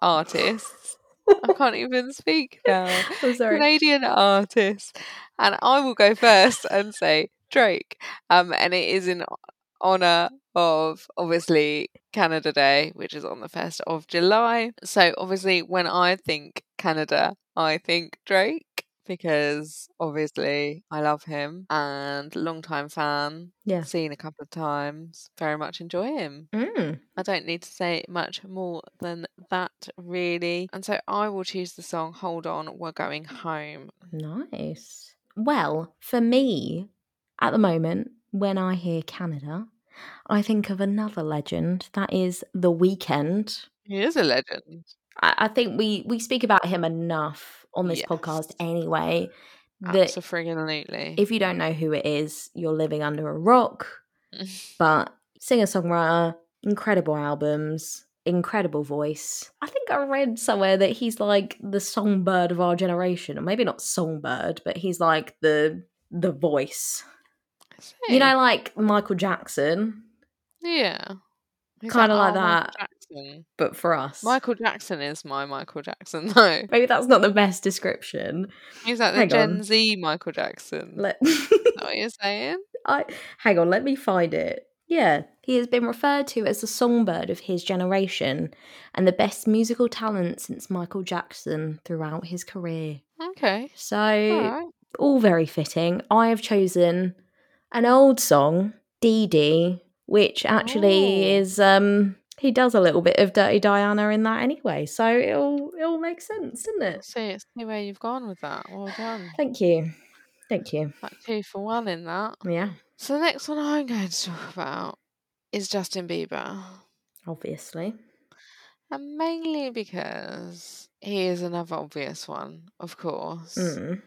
artists. I can't even speak now. I'm sorry. Canadian artists. And I will go first and say Drake. Um, and it is in honor of obviously Canada Day, which is on the 1st of July. So obviously when I think Canada, I think Drake because obviously I love him and long-time fan. Yeah. Seen a couple of times. Very much enjoy him. Mm, I don't need to say much more than that, really. And so I will choose the song Hold On, We're Going Home. nice. Well, for me, at the moment, when I hear Canada, I think of another legend. That is The Weeknd. He is a legend. I, I think we we speak about him enough on this Yes. podcast anyway. That Absolutely. if you don't know who it is, you're living under a rock. But singer songwriter, incredible albums, incredible voice. I think I read somewhere that he's like the songbird of our generation, or maybe not songbird, but he's like the the voice. You know, like Michael Jackson, yeah. Kinda like "Oh, Michael that. Jackson. but for us. Michael Jackson is my Michael Jackson, though. Maybe that's not the best description. He's like the Hang Gen on. Z Michael Jackson. Let Is that what you're saying? I hang on, let me find it. Yeah, he has been referred to as the songbird of his generation and the best musical talent since Michael Jackson throughout his career. Okay. So, All right. all very fitting. I have chosen an old song, D.D., which actually Oh. is um he does a little bit of Dirty Diana in that anyway. So it'll it'll make sense, doesn't it? See, see where you've gone with that. Well done. Thank you. Thank you. Like two for one in that. Yeah, So the next one I'm going to talk about is Justin Bieber. obviously. And mainly because he is another obvious one, of course. Mm,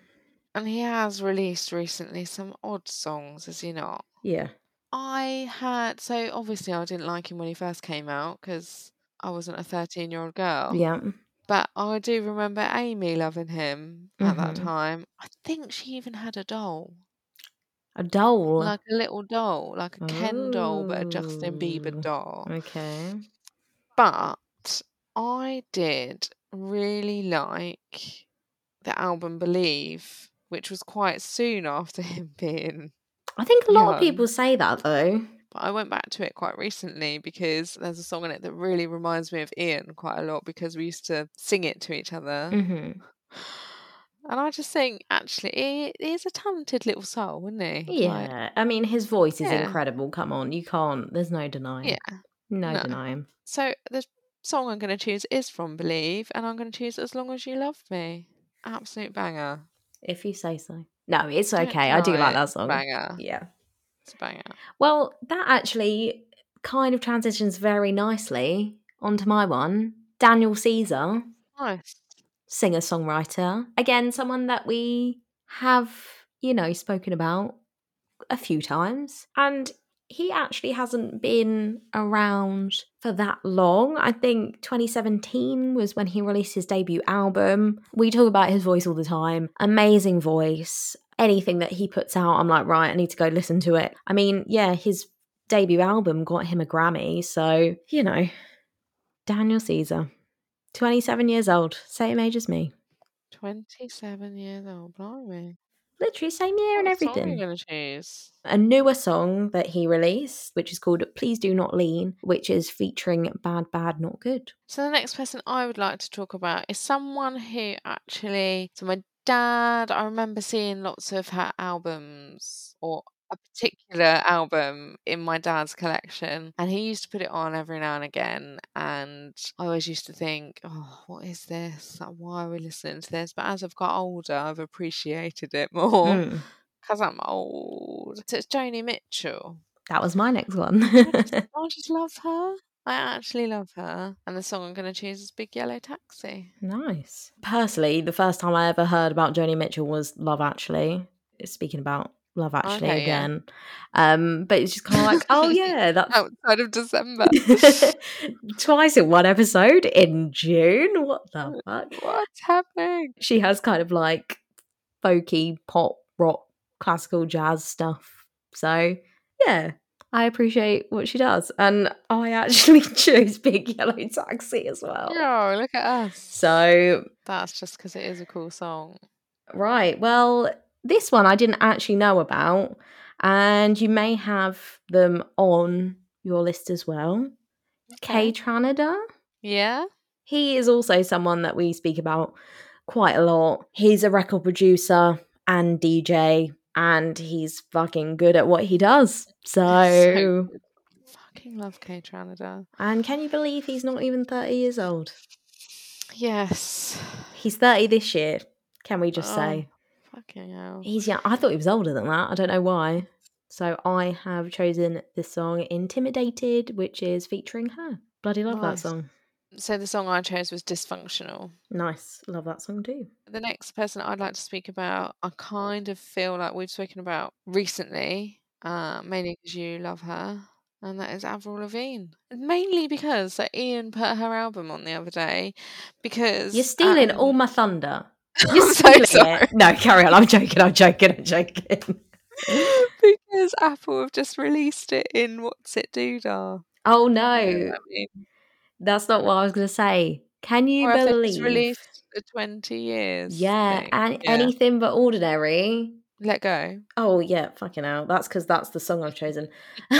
And he has released recently some odd songs, has he not? yeah. I had, so obviously I didn't like him when he first came out because I wasn't a 13 year old girl. Yeah. But I do remember Amy loving him at that Mhm. time. I think she even had a doll, A doll. like a little doll, like a Ken doll, but a Justin Bieber Oh, doll. Okay. But I did really like the album Believe, which was quite soon after him being. I think a lot of people say that though. But I went back to it quite recently because there's a song in it that really reminds me of Ian quite a lot because we used to sing it to each other. hmm And I just think, actually, he, he's a talented little soul, isn't he? Like, Yeah. I mean, his voice is Yeah. incredible. Come on, you can't. There's no denying. yeah. No, no. denying. So the song I'm going to choose is from Believe, and I'm going to choose As Long as You Love Me. Absolute banger. If you say so. No, it's okay. I do like that song. Banger. Yeah. It's a banger. Well, that actually kind of transitions very nicely onto my one. Daniel Caesar, Nice. singer songwriter. Again, someone that we have, you know, spoken about a few times. And he actually hasn't been around for that long. I think 2017 was when he released his debut album. We talk about his voice all the time. Amazing voice. Anything that he puts out, I'm like, right, I need to go listen to it. I mean, yeah, his debut album got him a Grammy. So, you know, Daniel Caesar, 27 years old, same age as me. 27 years old. Blimey. Literally same year and song everything. to choose? a newer song that he released, which is called Please Do Not Lean, which is featuring Bad Bad Not Good. So the next person I would like to talk about is someone who actually so my dad I remember seeing lots of her albums or a particular album in my dad's collection and he used to put it on every now and again and I always used to think oh what is this why are we listening to this but as I've got older I've appreciated it more Mm, because I'm old so it's Joni Mitchell that was my next one. I just, I just love her. I actually love her. And the song I'm going to choose is Big Yellow Taxi. nice. Personally, the first time I ever heard about Joni Mitchell was Love Actually. Speaking about Love Actually Okay, yeah. again. Um, but it's just kind of like, oh yeah, that's Outside of December. twice in one episode in June. What the fuck? What's happening? she has kind of like folky pop rock classical jazz stuff so yeah i appreciate what she does and i actually chose big yellow taxi as well Oh, look at us. so That's just because it is a cool song. right well this one i didn't actually know about and you may have them on your list as well k Okay. tranada Yeah? He is also someone that we speak about quite a lot. He's a record producer and DJ, and he's fucking good at what he does. So, So. Fucking love Kaytranada. and can you believe he's not even 30 years old? Yes. He's 30 this year, can we just Oh, say? Fucking hell. He's young. I thought he was older than that. I don't know why. So, I have chosen the song Intimidated, which is featuring her. Bloody love Nice. that song. So the song I chose was Dysfunctional. Nice. Love that song too. The next person I'd like to speak about, I kind of feel like we've spoken about recently, uh, mainly because you love her. and that is Avril Lavigne. Mainly because so Ian put her album on the other day because You're stealing um, all my thunder. You're so sorry. it. No, carry on. I'm joking. I'm joking. I'm joking. because Apple have just released it in What's It Doodah. Oh You know no, I mean? that's not what I was going to say. Can you Or believe? released the 20 years Yeah, thing? and Yeah. anything but ordinary. Let go. Oh yeah, fucking hell. That's because that's the song I've chosen.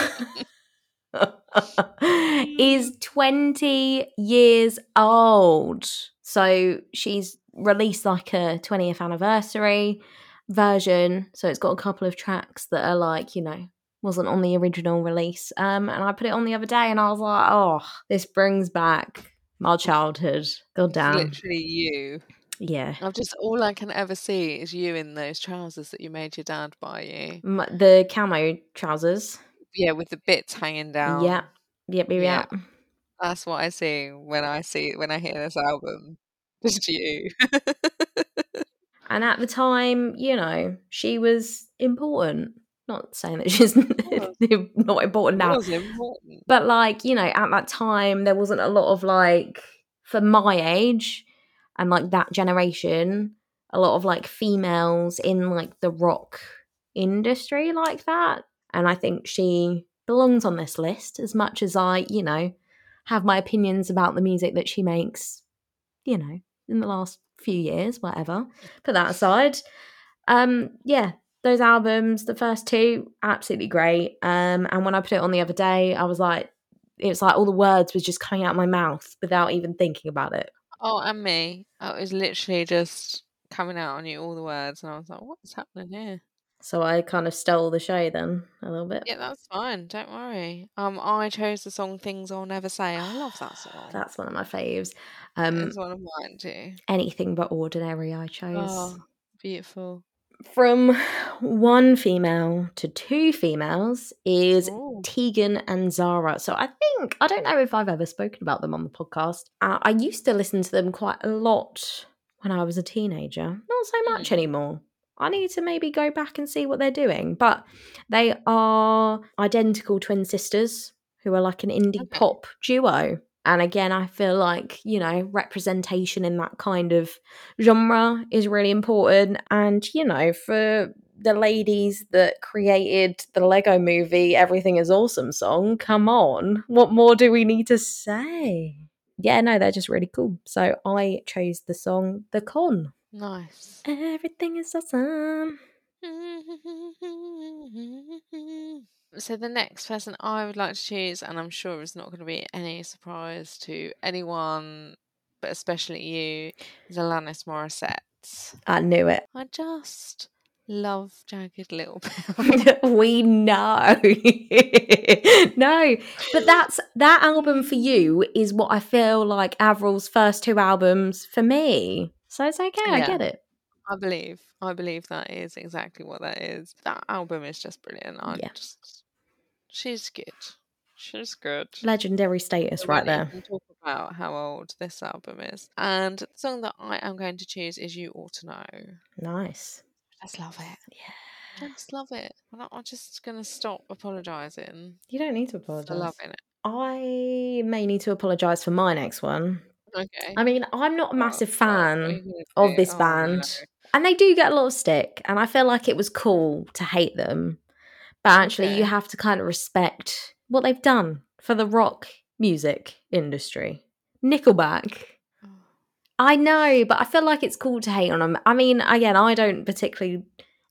is 20 years old. So she's released like a 20th anniversary version. So it's got a couple of tracks that are like, you know, wasn't on the original release. Um, and I put it on the other day and I was like, oh, this brings back my childhood. God It's damn. literally you. Yeah. I've just all I can ever see is you in those trousers that you made your dad buy you. The camo trousers. Yeah, with the bits hanging down. Yeah. Yep, yep, Yeah. That's what I see when I see when I hear this album. Just you. And at the time, you know, she was important. Not saying that she's not important now, important. but like, you know, at that time, there wasn't a lot of like, for my age and like that generation, a lot of like females in like the rock industry like that. And I think she belongs on this list as much as I, you know, have my opinions about the music that she makes, you know, in the last few years, whatever. Put that aside. Um, yeah, those albums, the first two, absolutely great. Um, and when I put it on the other day, I was like, it was like all the words was just coming out of my mouth without even thinking about it. Oh, and me. I was literally just coming out on you all the words, and I was like, "What's happening here?" So I kind of stole the show then a little bit. Yeah, that's fine. Don't worry. Um, I chose the song "Things I'll Never Say." I love that song. That's one of my faves. Um, it's one of mine too. anything but ordinary, I chose. Oh, beautiful. From one female to two females is Ooh. Tegan and Sara. So I think, I don't know if I've ever spoken about them on the podcast. Uh, I used to listen to them quite a lot when I was a teenager. Not so much Hmm. anymore. I need to maybe go back and see what they're doing. But they are identical twin sisters who are like an indie Okay. pop duo. And again, I feel like, you know, representation in that kind of genre is really important. And, you know, for the ladies that created the Lego movie Everything is Awesome song, come on. What more do we need to say? Yeah, no, they're just really cool. So I chose the song The Con. Nice. Everything is awesome. So the next person I would like to choose, and I'm sure it's not going to be any surprise to anyone, but especially you, is Alanis Morissette. I knew it. I just love Jagged Little Pill. we know. no, but that's that album for you is what I feel like Avril's first two albums for me. So it's okay. I Yeah. get it. I believe, I believe that is exactly what that is. That album is just brilliant. I Yeah. just, she's good. She's good. Legendary status right there. Talk about how old this album is, and the song that I am going to choose is "You Ought to Know." Nice. Just love it. Yeah. Just love it. I'm, just gonna stop apologising You don't need to apologise. I love it. I may need to apologize for my next one. Okay. I mean, I'm not a Oh, massive fan gonna of this Oh, band. no. and they do get a lot of stick and i feel like it was cool to hate them but actually you have to kind of respect what they've done for the rock music industry. Nickelback. Oh, i know but i feel like it's cool to hate on them i mean again i don't particularly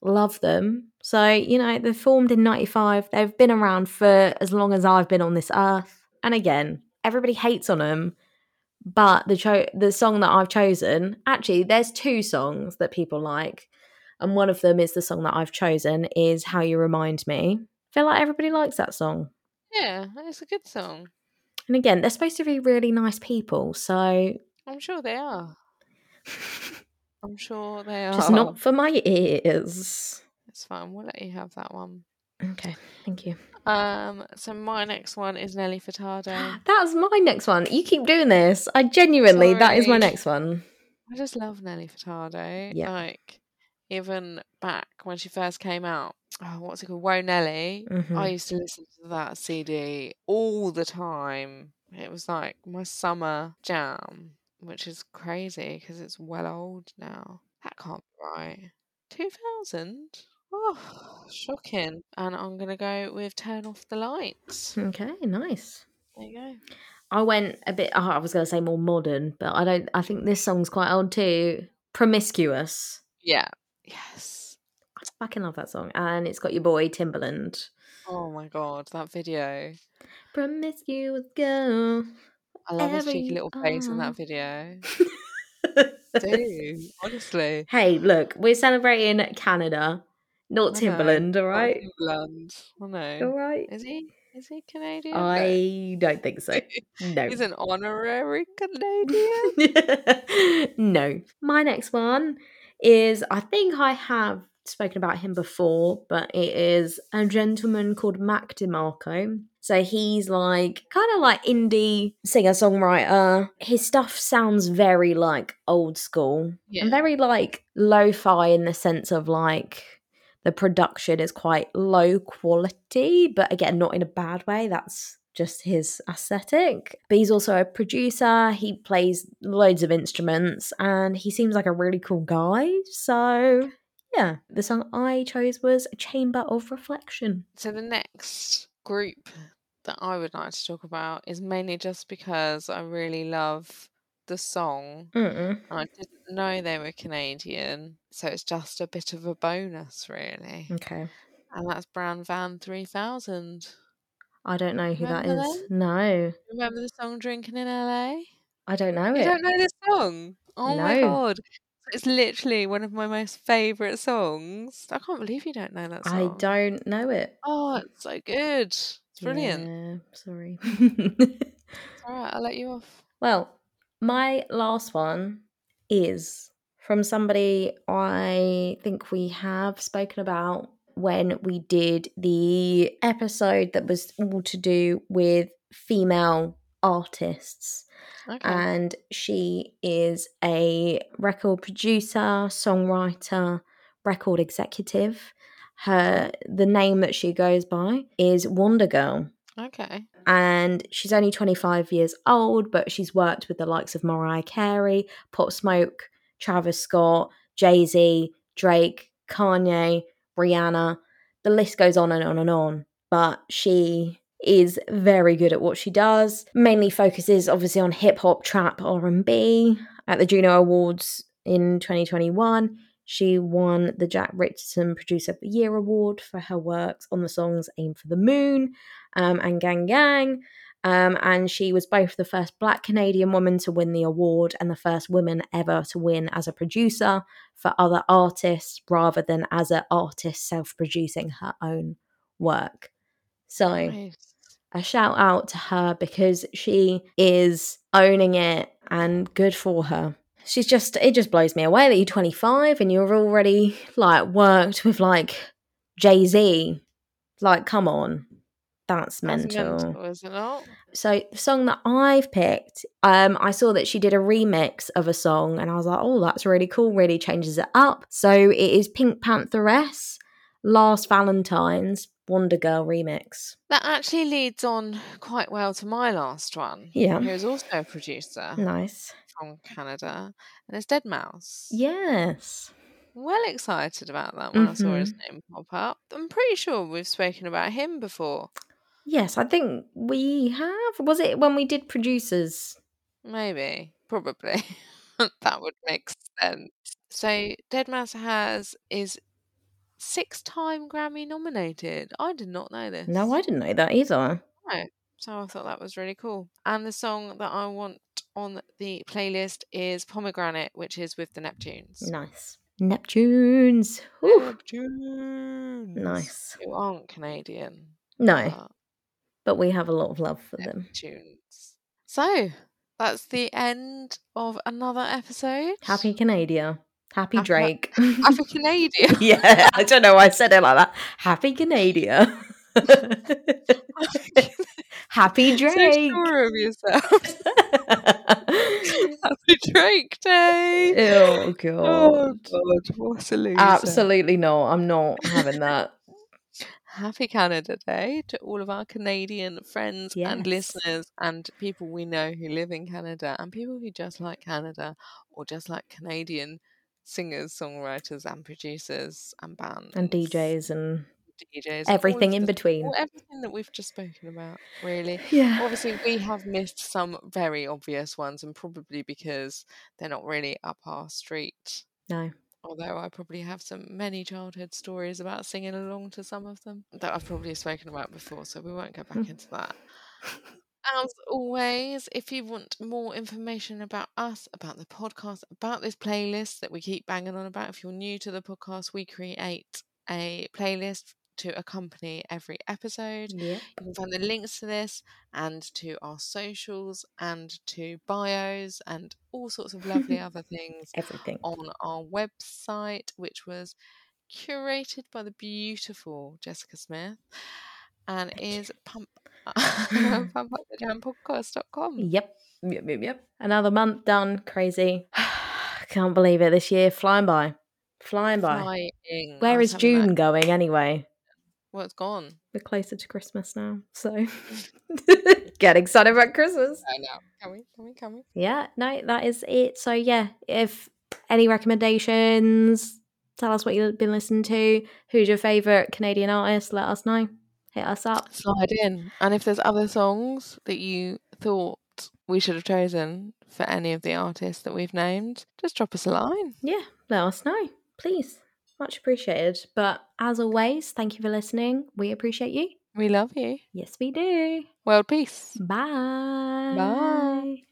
love them so you know they're formed in 95 they've been around for as long as i've been on this earth and again everybody hates on them but the cho- the song that I've chosen, actually, there's two songs that people like, and one of them is the song that I've chosen is "How You Remind Me." I feel like everybody likes that song, Yeah, it's a good song. and again, they're supposed to be really nice people, so I'm sure they are. I'm sure they are. just not for my ears. It's fine. We'll let you have that one. Okay, thank you. Um. So my next one is Nelly Furtado. That's my next one. You keep doing this. I genuinely, that is my next one. I just love Nelly Furtado. Yeah. Like, even back when she first came out. Oh, what's it called? Whoa Nelly. Mhm. I used to listen to that CD all the time. It was like my summer jam, which is crazy because it's well old now. That can't be right. 2000? Oh, shocking. And I'm going to go with Turn Off the Lights. Okay, nice. There you go. I went a bit. Oh, I was going to say more modern, but I don't. I think this song's quite old too. Promiscuous. Yeah. Yes. I fucking love that song, and it's got your boy Timbaland. Oh my god, that video. Promiscuous girl. I love his cheeky little face in that video. Do honestly. hey, look, we're celebrating Canada, not Timbaland. All not Timbaland. I know. all right. Is he? Is he Canadian? No. I don't think so. No. He's an honorary Canadian. no. My next one is I think I have spoken about him before, but it is a gentleman called Mac DeMarco. So he's like kind of like indie singer songwriter. His stuff sounds very like old school Yeah. and very like lo-fi in the sense of like the production is quite low quality, but again, not in a bad way. That's just his aesthetic. But he's also a producer. He plays loads of instruments and he seems like a really cool guy. So, yeah, the song I chose was Chamber of Reflection. So the next group that I would like to talk about is mainly just because I really love the song. Mm-mm. I didn't know they were Canadian, so it's just a bit of a bonus, really. Okay. And that's Bran Van 3000. I don't know who that Remember is. No, Remember the song Drinking in LA? I don't know You it. don't know this song? Oh my god. It's literally one of my most favourite songs. I can't believe you don't know that song. I don't know it. Oh, it's so good. It's brilliant. Yeah, sorry. Alright, I'll let you off. Well, my last one is from somebody I think we have spoken about when we did the episode that was all to do with female artists. Okay. And she is a record producer, songwriter, record executive. Her the name that she goes by is WondaGurl okay. and she's only 25 years old, but she's worked with the likes of Mariah Carey, Pop Smoke, Travis Scott, Jay Z, Drake, Kanye, Rihanna. The list goes on and on and on. But she is very good at what she does. Mainly focuses obviously on hip hop, trap, R and B. At the Juno Awards in 2021, she won the Jack Richardson Producer of the Year award for her works on the songs "Aim for the Moon," um, and Gang Gang. Um, and she was both the first Black Canadian woman to win the award and the first woman ever to win as a producer for other artists rather than as an artist self producing her own work. So, Nice. a shout out to her because she is owning it and good for her. She's just, it just blows me away that you're 25 and you're already like worked with like Jay Z. Like, come on. That's That's mental. mental, is it not? So the song that I've picked, um, I saw that she did a remix of a song, and I was like, "Oh, that's really cool! Really changes it up." So it is PinkPantheress, Last Valentine's WondaGurl remix. That actually leads on quite well to my last one. Yeah. Who is also a producer Nice. From Canada, and it's deadmau5. Yes. Well excited about that when I saw his Mm-hmm. name pop up. I'm pretty sure we've spoken about him before. Yes, I think we have. Was it when we did producers? Maybe, probably. that would make sense. So deadmau5 has is six time Grammy nominated. I did not know this. No, I didn't know that either. No. So I thought that was really cool. And the song that I want on the playlist is Pomegranate, which is with the Neptunes. Nice. Neptunes. Ooh, Neptunes. nice. Who aren't Canadian. No, but but we have a lot of love for them. Neptunes. So that's the end of another episode. Happy Canada. Happy Happy- Drake. Happy Canadian. yeah, I don't know why I said it like that. Happy Canada. Happy so Drake. sure of yourself. Happy Drake Day. Oh god. Oh God, what a loser. Absolutely not. I'm not having that. Happy Canada Day to all of our Canadian friends and listeners and people we know who live in Canada and people who just like Canada or just like Canadian singers, songwriters, and producers and bands And DJs and DJs, everything in between. everything that we've just spoken about, really. Yeah. Obviously, we have missed some very obvious ones, and probably because they're not really up our street. No. Although I probably have some many childhood stories about singing along to some of them that I've probably spoken about before, so we won't go back Mm. into that. As always, if you want more information about us, about the podcast, about this playlist that we keep banging on about, if you're new to the podcast, we create a playlist to accompany every episode. Yeah. You can find the links to this and to our socials and to bios and all sorts of lovely other things Everything. on our website, which was curated by the beautiful Jessica Smith and is pump pumpupthejam.podcast.com. Yep. Yep. Yep. Yep. Another month done. Crazy. Can't believe it. This year flying by. Flying by. Flying. Where is June going anyway? Well, it's gone. We're closer to Christmas now, so get excited about Christmas. I know. Can we? Can we? Can we? Yeah, no, that is it. So yeah, if any recommendations, tell us what you've been listening to. Who's your favourite Canadian artist? Let us know. Hit us up. Slide in. And if there's other songs that you thought we should have chosen for any of the artists that we've named, just drop us a line. Yeah, let us know, please. Much appreciated. But as always, thank you for listening. We appreciate you. We love you. Yes, we do. World peace. Bye. Bye.